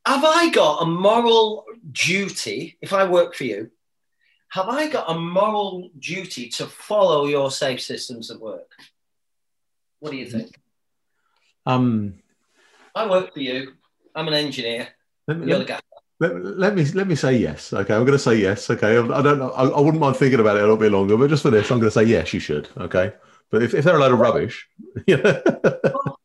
have I got a moral duty if I work for you? Have I got a moral duty to follow your safe systems of work? What do you think? Um, I work for you. I'm an engineer. Let me, let, let, let, me let me say yes. Okay, I'm going to say yes. Okay, I don't know. I, I, wouldn't mind thinking about it a little bit longer, but just for this, I'm going to say yes. You should. Okay, but if, if they're a load of rubbish, yeah. well,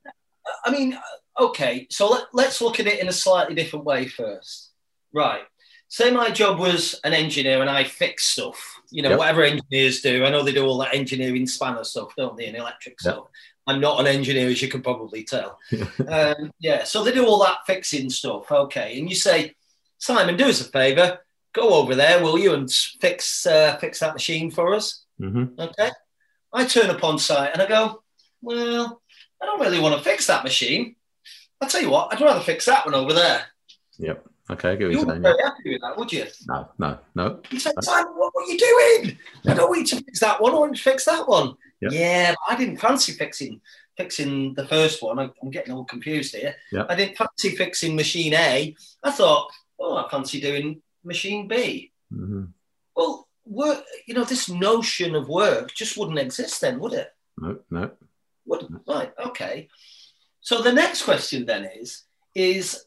I mean, okay. So let, let's look at it in a slightly different way first. Right. Say my job was an engineer and I fix stuff. You know, yep. whatever engineers do. I know they do all that engineering spanner stuff, don't they, and electric yep. stuff. I'm not an engineer, as you can probably tell. um, yeah, so they do all that fixing stuff. Okay, and you say, Simon, do us a favour, go over there, will you, and fix uh, fix that machine for us. Mm-hmm. Okay. I turn up on site and I go, well, I don't really want to fix that machine. I'll tell you what, I'd rather fix that one over there. Yep. Okay, go you wouldn't be very happy with that, would you? No, no, no. You say, Simon, what, are you doing? Yeah. I don't want you to fix that one. I want you to fix that one. Yep. Yeah, I didn't fancy fixing fixing the first one. I'm getting all confused here. Yep. I didn't fancy fixing machine A. I thought, oh, I fancy doing machine B. Mm-hmm. Well, work, you know, this notion of work just wouldn't exist then, would it? No, no. Would, right, okay. So the next question then is, is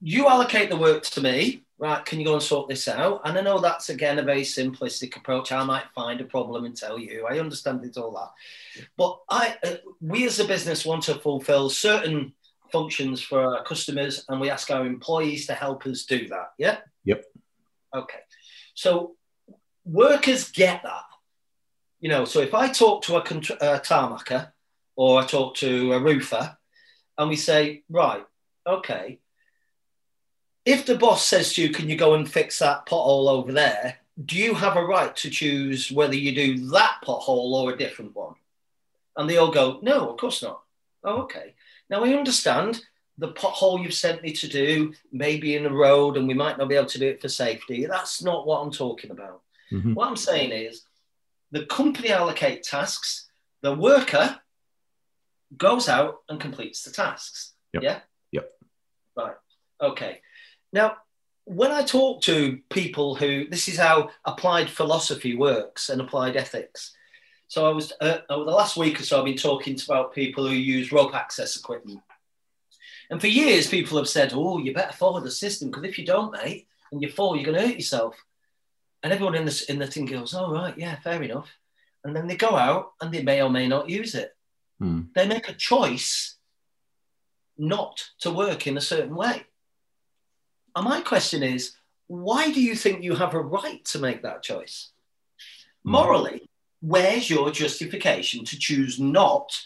you allocate the work to me right, can you go and sort this out? And I know that's again a very simplistic approach. I might find a problem and tell you. I understand it's all that, but I, uh, we as a business want to fulfil certain functions for our customers, and we ask our employees to help us do that. Yeah. Yep. Okay. So workers get that. You know, so if I talk to a, contr- a tarmacker or I talk to a roofer, and we say, right, okay, if the boss says to you, "Can you go and fix that pothole over there?" Do you have a right to choose whether you do that pothole or a different one? And they all go, "No, of course not." Oh, okay. Now I understand the pothole you've sent me to do may be in a road, and we might not be able to do it for safety. That's not what I'm talking about. Mm-hmm. What I'm saying is, the company allocate tasks. The worker goes out and completes the tasks. Yep. Yeah. Yep. Right. Okay. Now, when I talk to people who, this is how applied philosophy works and applied ethics. So I was, uh, over the last week or so, I've been talking to about people who use rope access equipment. And for years, people have said, "Oh, you better follow the system because if you don't, mate, and you fall, you're going to hurt yourself." And everyone in the in the thing goes, "Oh, right, yeah, fair enough." And then they go out and they may or may not use it. Hmm. They make a choice not to work in a certain way. And my question is, why do you think you have a right to make that choice? Hmm. Morally, where's your justification to choose not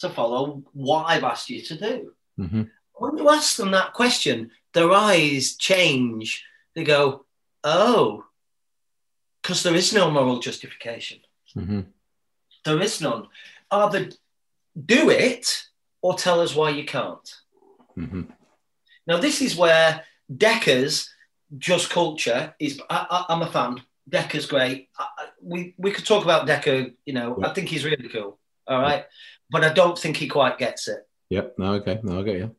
to follow what I've asked you to do? hmm When you ask them that question, their eyes change. They go, oh, because there is no moral justification. hmm There is none. Either do it or tell us why you can't. hmm Now, this is where Dekker's Just Culture is. I, I, I'm a fan. Dekker's great. I, we, we could talk about Dekker, you know, I think he's really cool. All right. But I don't think he quite gets it. Yep. No. Okay. No. I get you.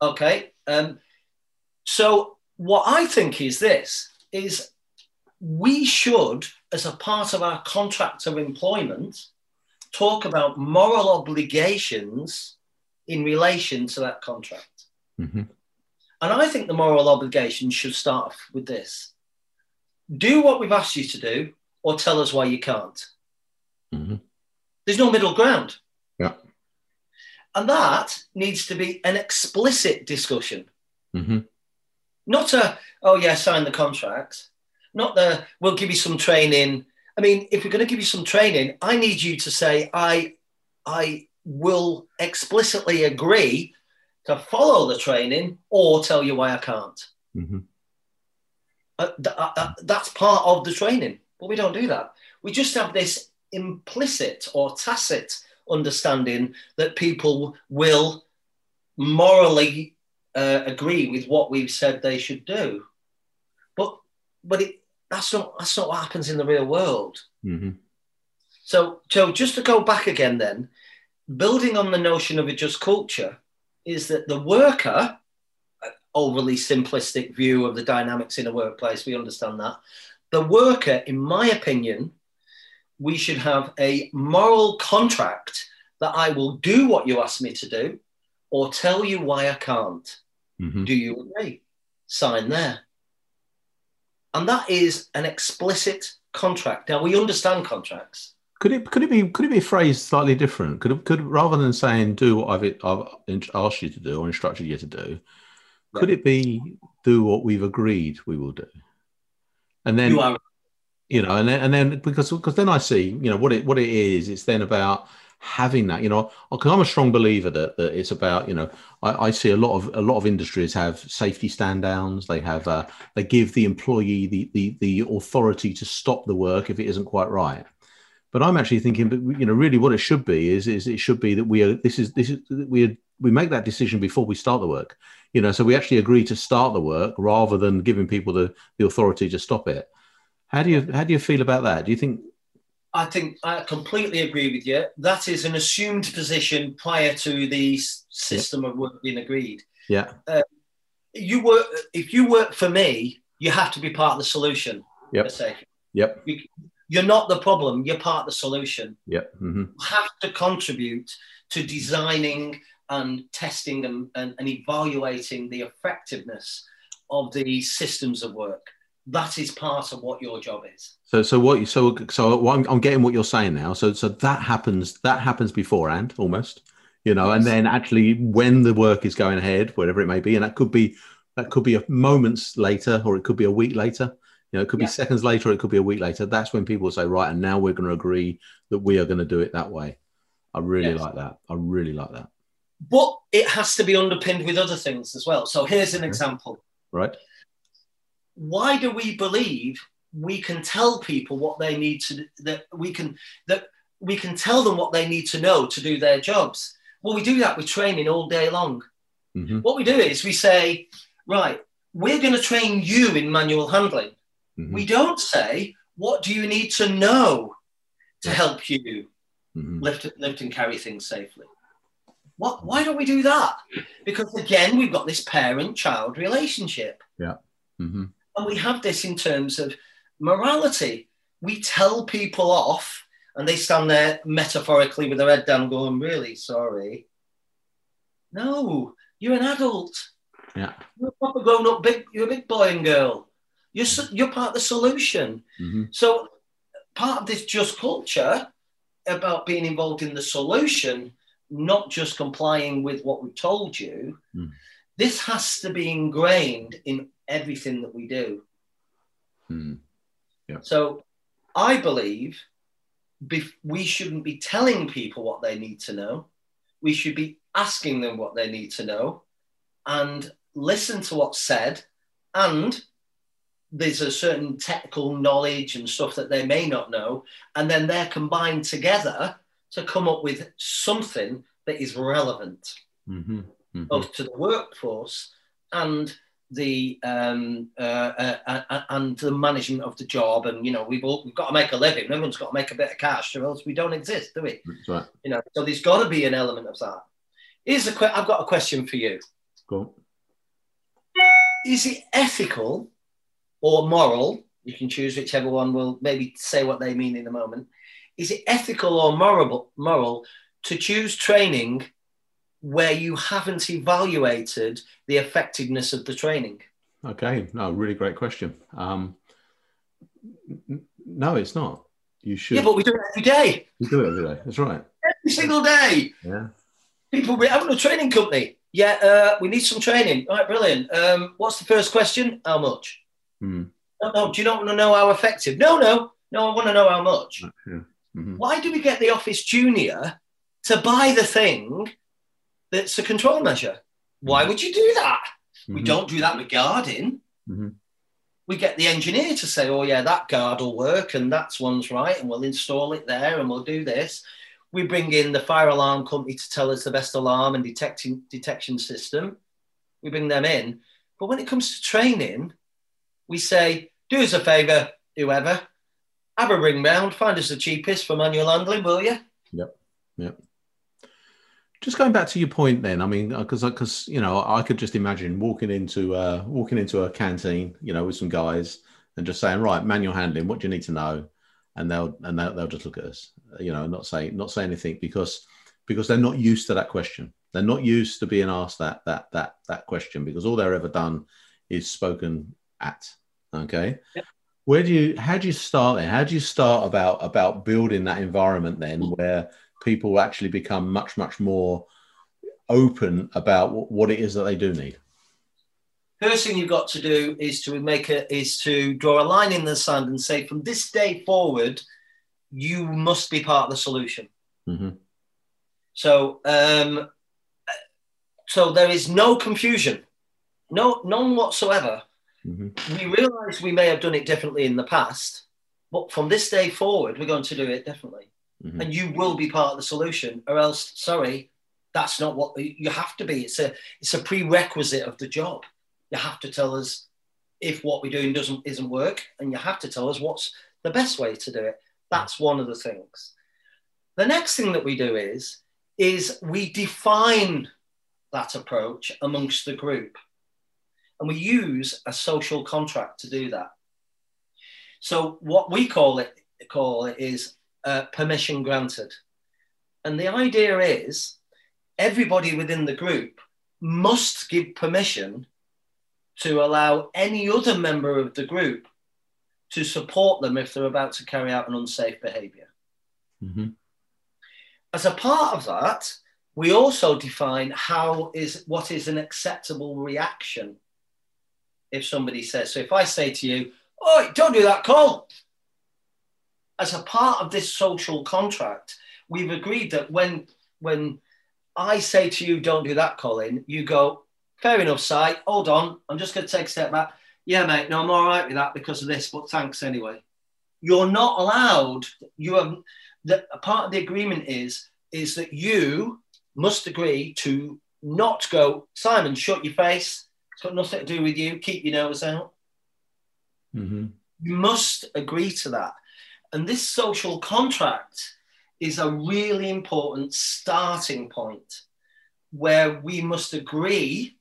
Okay. Um, so what I think is this is we should, as a part of our contract of employment, talk about moral obligations in relation to that contract. hmm And I think the moral obligation should start with this. Do what we've asked you to do or tell us why you can't. hmm There's no middle ground. Yeah. And that needs to be an explicit discussion. hmm not a oh yeah sign the contract not the we'll give you some training i mean if we're going to give you some training i need you to say i i will explicitly agree to follow the training or tell you why i can't hmm Uh, th- uh, uh, that's part of the training but we don't do that we just have this implicit or tacit understanding that people will morally uh, agree with what we've said they should do. But but it, that's not that's not what happens in the real world. hmm So Joe, just to go back again, then building on the notion of a just culture is that the worker, overly simplistic view of the dynamics in a workplace, we understand that. The worker, in my opinion, we should have a moral contract that I will do what you ask me to do or tell you why I can't. hmm Do you agree? Sign there. And that is an explicit contract. Now we understand contracts. Could it could it be could it be phrased slightly different? Could it, could rather than saying do what I've I've asked you to do or instructed you to do, could it be do what we've agreed we will do? And then you are you know, and then and then because because then I see you know what it what it is. It's then about having that you know because I'm a strong believer that, that it's about you know I, I see a lot of a lot of industries have safety stand downs. They have uh, they give the employee the, the the authority to stop the work if it isn't quite right. But I'm actually thinking, but you know, really, what it should be is, is it should be that we are. This is this is we we make that decision before we start the work. You know, so we actually agree to start the work rather than giving people the the authority to stop it. How do you how do you feel about that? Do you think? I think I completely agree with you. That is an assumed position prior to the system of work being agreed. Yeah. Uh, you work if you work for me, you have to be part of the solution. Yep. se. You're not the problem. You're part of the solution. Yep. hmm You have to contribute to designing and testing and, and, and evaluating the effectiveness of the systems of work. That is part of what your job is. So so what you so so what I'm, I'm getting what you're saying now. So so that happens that happens beforehand almost. You know, and then actually when the work is going ahead, whatever it may be, and that could be that could be a moments later, or it could be a week later. You know, it could Yeah. be seconds later, it could be a week later. That's when people say, right, and now we're going to agree that we are going to do it that way. I really Yes. like that. I really like that. But it has to be underpinned with other things as well. So here's an example. Right? Why do we believe we can tell people what they need to that we can that we can tell them what they need to know to do their jobs? Well, we do that with training all day long. hmm What we do is we say, right, we're going to train you in manual handling. Hmm We don't say, what do you need to know to help you hmm lift, lift and carry things safely? What, why don't we do that? Because again, we've got this parent child relationship. hmm And we have this in terms of morality. We tell people off and they stand there metaphorically with their head down going, really sorry. No, You're an adult. Yeah. You're a proper grown up big. You're a big boy and girl. You're you're part of the solution. Mm-hmm. So part of this just culture about being involved in the solution, not just complying with what we've told you. Mm. This has to be ingrained in everything that we do. Mm. Yeah. So I believe we shouldn't be telling people what they need to know. We should be asking them what they need to know and listen to what's said. And there's a certain technical knowledge and stuff that they may not know. And then they're combined together to come up with something that is relevant mm-hmm. Mm-hmm. both to the workforce and the um, uh, uh, uh, uh, and the management of the job. And you know, we've all, we've got to make a living. Everyone's got to make a bit of cash, or else we don't exist, do we? Right. You know, so there's got to be an element of that. Here's a que- I've got a question for you. Go. Is it ethical or moral? You can choose whichever one. Will maybe say what they mean in a moment. Is it ethical or moral moral to choose training where you haven't evaluated the effectiveness of the training? Okay, no, really great question. Um, no, it's not. You should. Yeah, but we do it every day. We do it every day. That's right. Every single day. Yeah. People, we having a training company. Yeah, uh, we need some training. All right, brilliant. Um, what's the first question? How much? Hmm. No, no. Do you not want to know how effective? No, no, no. I want to know how much. Yeah. Mm-hmm. Why do we get the office junior to buy the thing that's a control measure? Why would you do that? We Mhm. don't do that with guarding. Mhm. We get the engineer to say, "Oh yeah, that guard will work, and that's one's right, and we'll install it there, and we'll do this." We bring in the fire alarm company to tell us the best alarm and detecting detection system. We bring them in, but when it comes to training, we say, "Do us a favour, whoever, have a ring round, find us the cheapest for manual handling, will you?" Yep. Yep. Just going back to your point, then. I mean, because because you know, I could just imagine walking into uh, walking into a canteen, you know, with some guys and just saying, right, manual handling. What do you need to know? And they'll and they'll, they'll just look at us, you know, not say not say anything because because they're not used to that question. They're not used to being asked that that that that question because all they're ever done is spoken at. Okay. Yep. Where do you how do you start then? How do you start about about building that environment then where people actually become much much more open about what, it is that they do need? First thing you've got to do is to make a is to draw a line in the sand and say, from this day forward, you must be part of the solution. Mm-hmm. So, um, so there is no confusion, no none whatsoever. Mm-hmm. We realise we may have done it differently in the past, but from this day forward, we're going to do it differently, Mhm. and you will be part of the solution, or else, sorry, that's not what you have to be. It's a it's a prerequisite of the job. You have to tell us if what we're doing doesn't isn't work, and you have to tell us what's the best way to do it. That's one of the things. The next thing that we do is is we define that approach amongst the group, and we use a social contract to do that. So what we call it call it is uh, permission granted, and the idea is everybody within the group must give permission to allow any other member of the group to support them if they're about to carry out an unsafe behavior. Mm-hmm. As a part of that, we also define how is what is an acceptable reaction if somebody says, so if I say to you, oh, don't do that, Cole. As a part of this social contract, we've agreed that when when I say to you, don't do that, Colin, you go, fair enough, Si, hold on, I'm just going to take a step back. Yeah, mate, no, I'm all right with that because of this, but thanks anyway. You're not allowed, you have, the, a part of the agreement is, is that you must agree to not go, Simon, shut your face. It's got nothing to do with you. Keep your nose out. Mm-hmm. You must agree to that. And this social contract is a really important starting point where we must agree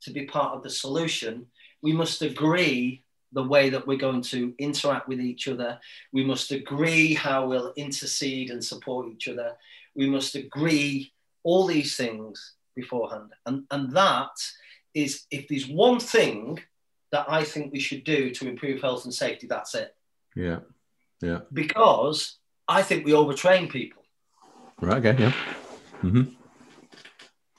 to be part of the solution. We must agree the way that we're going to interact with each other. We must agree how we'll intercede and support each other. We must agree all these things beforehand. And, and that is if there's one thing that I think we should do to improve health and safety, that's it. Yeah. Yeah. Because I think we overtrain people. Right. Okay. Yeah. Mm-hmm.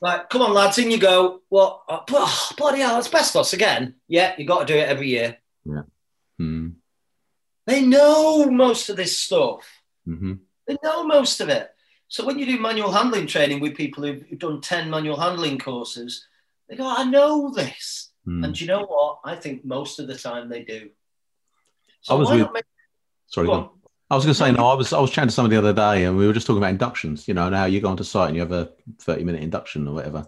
Like, come on, lads, in you go. What? Well, oh, bloody hell, asbestos again. Yeah, you got to do it every year. Yeah. Mm. They know most of this stuff. Mm-hmm. They know most of it. So when you do manual handling training with people who've done 10 manual handling courses, they go, I know this. Mm. And you know what? I think most of the time they do. So I was with, make... sorry, go on. I was going to say no. I was I was chatting to somebody the other day, and we were just talking about inductions. You know, now you go onto site and you have a thirty minute induction or whatever,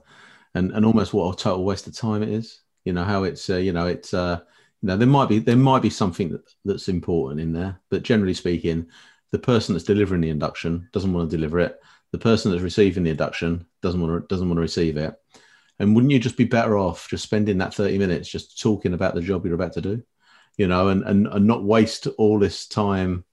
and and almost what a total waste of time it is. You know how it's uh, you know it's uh, you know there might be there might be something that, that's important in there, but generally speaking, the person that's delivering the induction doesn't want to deliver it. The person that's receiving the induction doesn't want to doesn't want to receive it. And wouldn't you just be better off just spending that 30 minutes just talking about the job you're about to do? You know, and, and, and not waste all this time,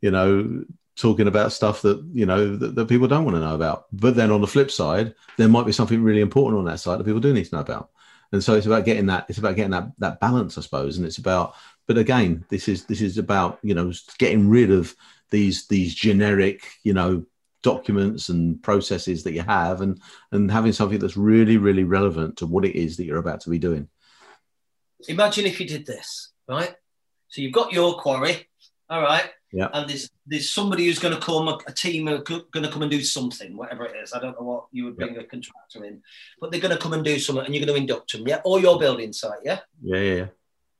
you know, talking about stuff that, you know, that, that people don't want to know about. But then on the flip side, there might be something really important on that side that people do need to know about. And so it's about getting that, it's about getting that that balance, I suppose. And it's about, but again, this is this is about, you know, getting rid of these these generic, you know, documents and processes that you have and and having something that's really really relevant to what it is that you're about to be doing. Imagine if you did this right? So you've got your quarry all right? Yeah. And there's there's somebody who's going to come a, a team are going to come and do something whatever it is. I don't know what you would bring a contractor in but they're going to come and do something and you're going to induct them yeah? Or your building site yeah? Yeah yeah, yeah.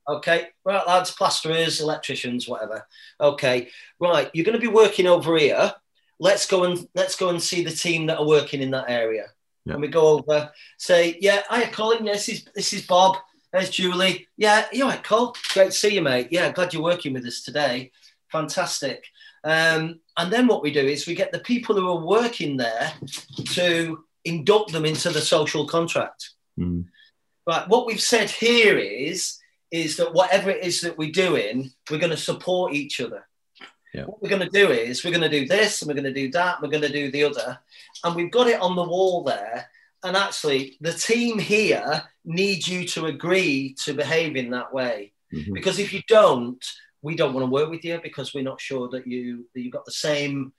Okay, right, lads, plasterers, electricians, whatever. Okay, right, you're going to be working over here let's go and let's go and see the team that are working in that area. Yeah. And we go over, say, yeah, hi Colin, yes, this is this is Bob. There's Julie. Yeah, you all right, Cole? Great to see you, mate. Yeah, glad you're working with us today. Fantastic. Um, and then what we do is we get the people who are working there to induct them into the social contract. Mm. Right. What we've said here is is that whatever it is that we're doing, we're going to support each other. Yeah. What we're going to do is we're going to do this and we're going to do that, we're going to do the other. And we've got it on the wall there. And actually, the team here needs you to agree to behave in that way. Mm-hmm. Because if you don't, we don't want to work with you because we're not sure that you that you've got the same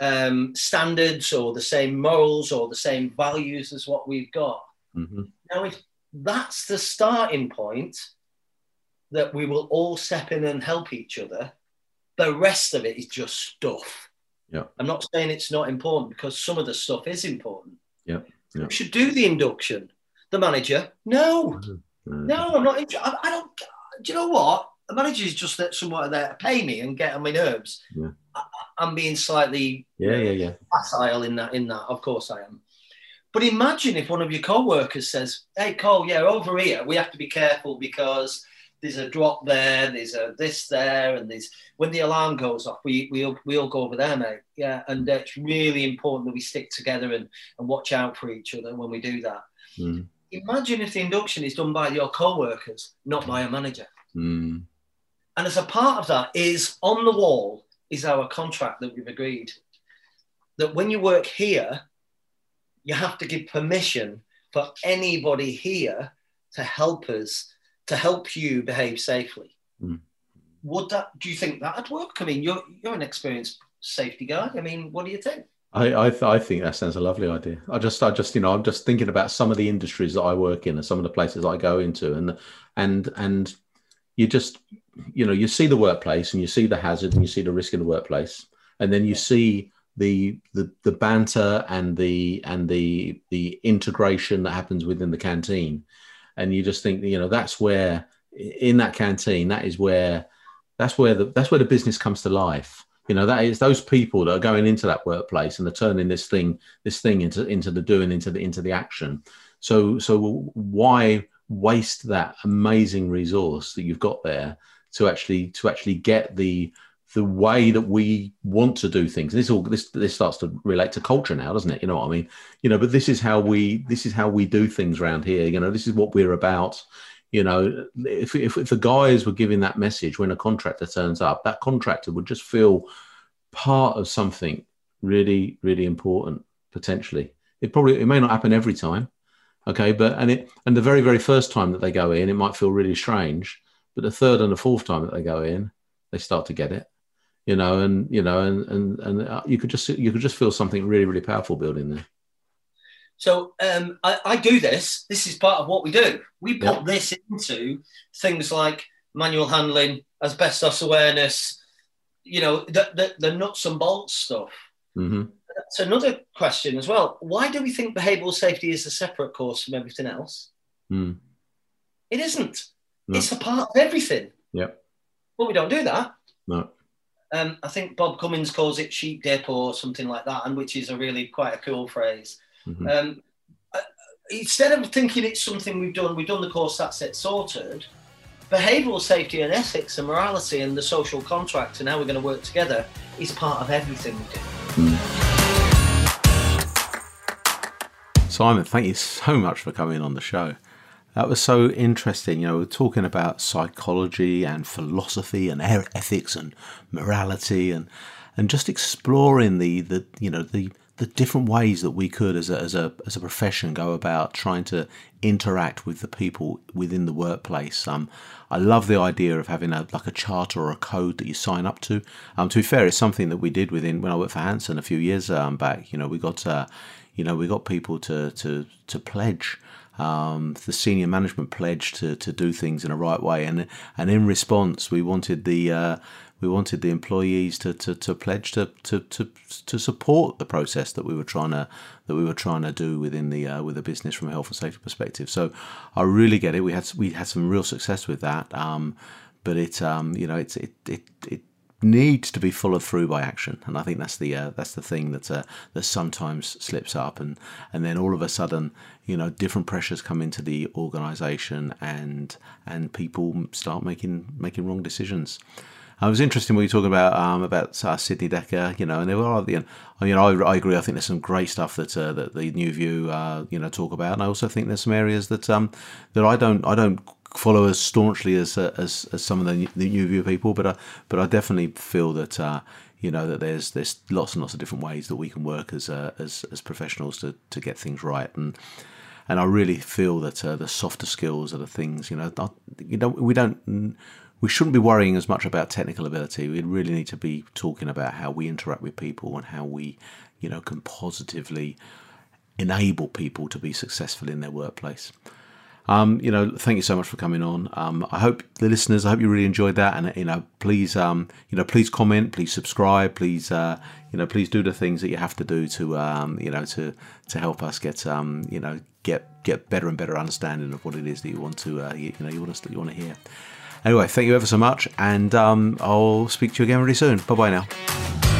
um, standards or the same morals or the same values as what we've got. Mm-hmm. Now, if that's the starting point, that we will all step in and help each other, the rest of it is just stuff. Yeah. I'm not saying it's not important because some of the stuff is important. Yeah. yeah. We should do the induction. The manager, no, Mm-hmm. no, I'm not. Interested. I, I don't. Do you know what? The manager is just that someone there to pay me and get on my nerves. Yeah. I, I'm being slightly Yeah, yeah, yeah. facile in that. In that, of course, I am. But imagine if one of your co-workers says, "Hey, Cole, yeah, over here we have to be careful because there's a drop there, there's a this there, and there's when the alarm goes off, we we we all go over there, mate. Yeah, and uh, it's really important that we stick together and and watch out for each other when we do that. Mm. Imagine if the induction is done by your co-workers, not by a manager. Mm. And as a part of that is on the wall is our contract that we've agreed that when you work here, you have to give permission for anybody here to help us to help you behave safely. Mm. Would that? Do you think that'd work? I mean, you're you're an experienced safety guy. I mean, what do you think? I I, th- I think that sounds a lovely idea. I just I just you know I'm just thinking about some of the industries that I work in and some of the places I go into and and and you just you know you see the workplace and you see the hazard and you see the risk in the workplace and then you see the the the banter and the and the the integration that happens within the canteen and you just think you know that's where in that canteen that is where that's where the that's where the business comes to life. You know that is those people that are going into that workplace and they're turning this thing this thing into into the doing into the into the action. So so why waste that amazing resource that you've got there to actually to actually get the the way that we want to do things. This all this this starts to relate to culture now, doesn't it? You know what I mean? You know, but this is how we this is how we do things around here. You know, this is what we're about. You know, if if, if the guys were giving that message when a contractor turns up, that contractor would just feel part of something really really important potentially. It probably it may not happen every time, okay, but and it and the very very first time that they go in, it might feel really strange, but the third and the fourth time that they go in, they start to get it, you know, and you know, and and and uh, you could just you could just feel something really really powerful building there. So um, I, I, do this. This is part of what we do. We put yeah. this into things like manual handling, asbestos awareness, you know, the, the, the nuts and bolts stuff. Mm-hmm. That's another question as well. Why do we think behavioural safety is a separate course from everything else? Mm. It isn't. No. It's a part of everything. Yep. Well, we don't do that. No. Um, I think Bob Cummins calls it sheep dip or something like that, and which is a really quite a cool phrase. Mm-hmm. Um, instead of thinking it's something we've done, we've done the course, that's it, sorted. Behavioural safety and ethics and morality and the social contract and how we're going to work together is part of everything we do. Mm. Simon, thank you so much for coming on the show. That was so interesting. You know, we're talking about psychology and philosophy and ethics and morality and and just exploring the the you know the the different ways that we could, as a, as a as a profession, go about trying to interact with the people within the workplace. Um, I love the idea of having a like a charter or a code that you sign up to. Um, to be fair, it's something that we did within when I worked for Hanson a few years um, back. You know, we got uh, you know we got people to to to pledge. Um, the senior management pledged to, to do things in a right way, and and in response, we wanted the uh, we wanted the employees to, to, to pledge to, to, to, to support the process that we were trying to that we were trying to do within the uh, with the business from a health and safety perspective. So I really get it. We had we had some real success with that, um, but it um, you know it's it, it it needs to be followed through by action, and I think that's the uh, that's the thing that uh, that sometimes slips up, and and then all of a sudden, you know, different pressures come into the organisation, and and people start making making wrong decisions. I was interested when you talking about um, about uh, Sidney Dekker, you know, and there are you know, you know I, I agree. I think there's some great stuff that uh, that the New View uh, you know talk about, and I also think there's some areas that um that I don't I don't follow as staunchly as uh, as, as some of the, New View people, but I, but I definitely feel that uh, you know that there's there's lots and lots of different ways that we can work as uh, as as professionals to to get things right and. And I really feel that uh, the softer skills are the things, you know. You know, we don't we shouldn't be worrying as much about technical ability. We really need to be talking about how we interact with people and how we, you know, can positively enable people to be successful in their workplace. Um, you know, thank you so much for coming on. Um, I hope the listeners, I hope you really enjoyed that, and you know, please, um, you know, please comment, please subscribe, please, uh, you know, please do the things that you have to do to, um, you know, to to help us get, um, you know, get get better and better understanding of what it is that you want to, uh, you, you know, you want to you want to hear. Anyway, thank you ever so much, and um, I'll speak to you again really soon. Bye bye now.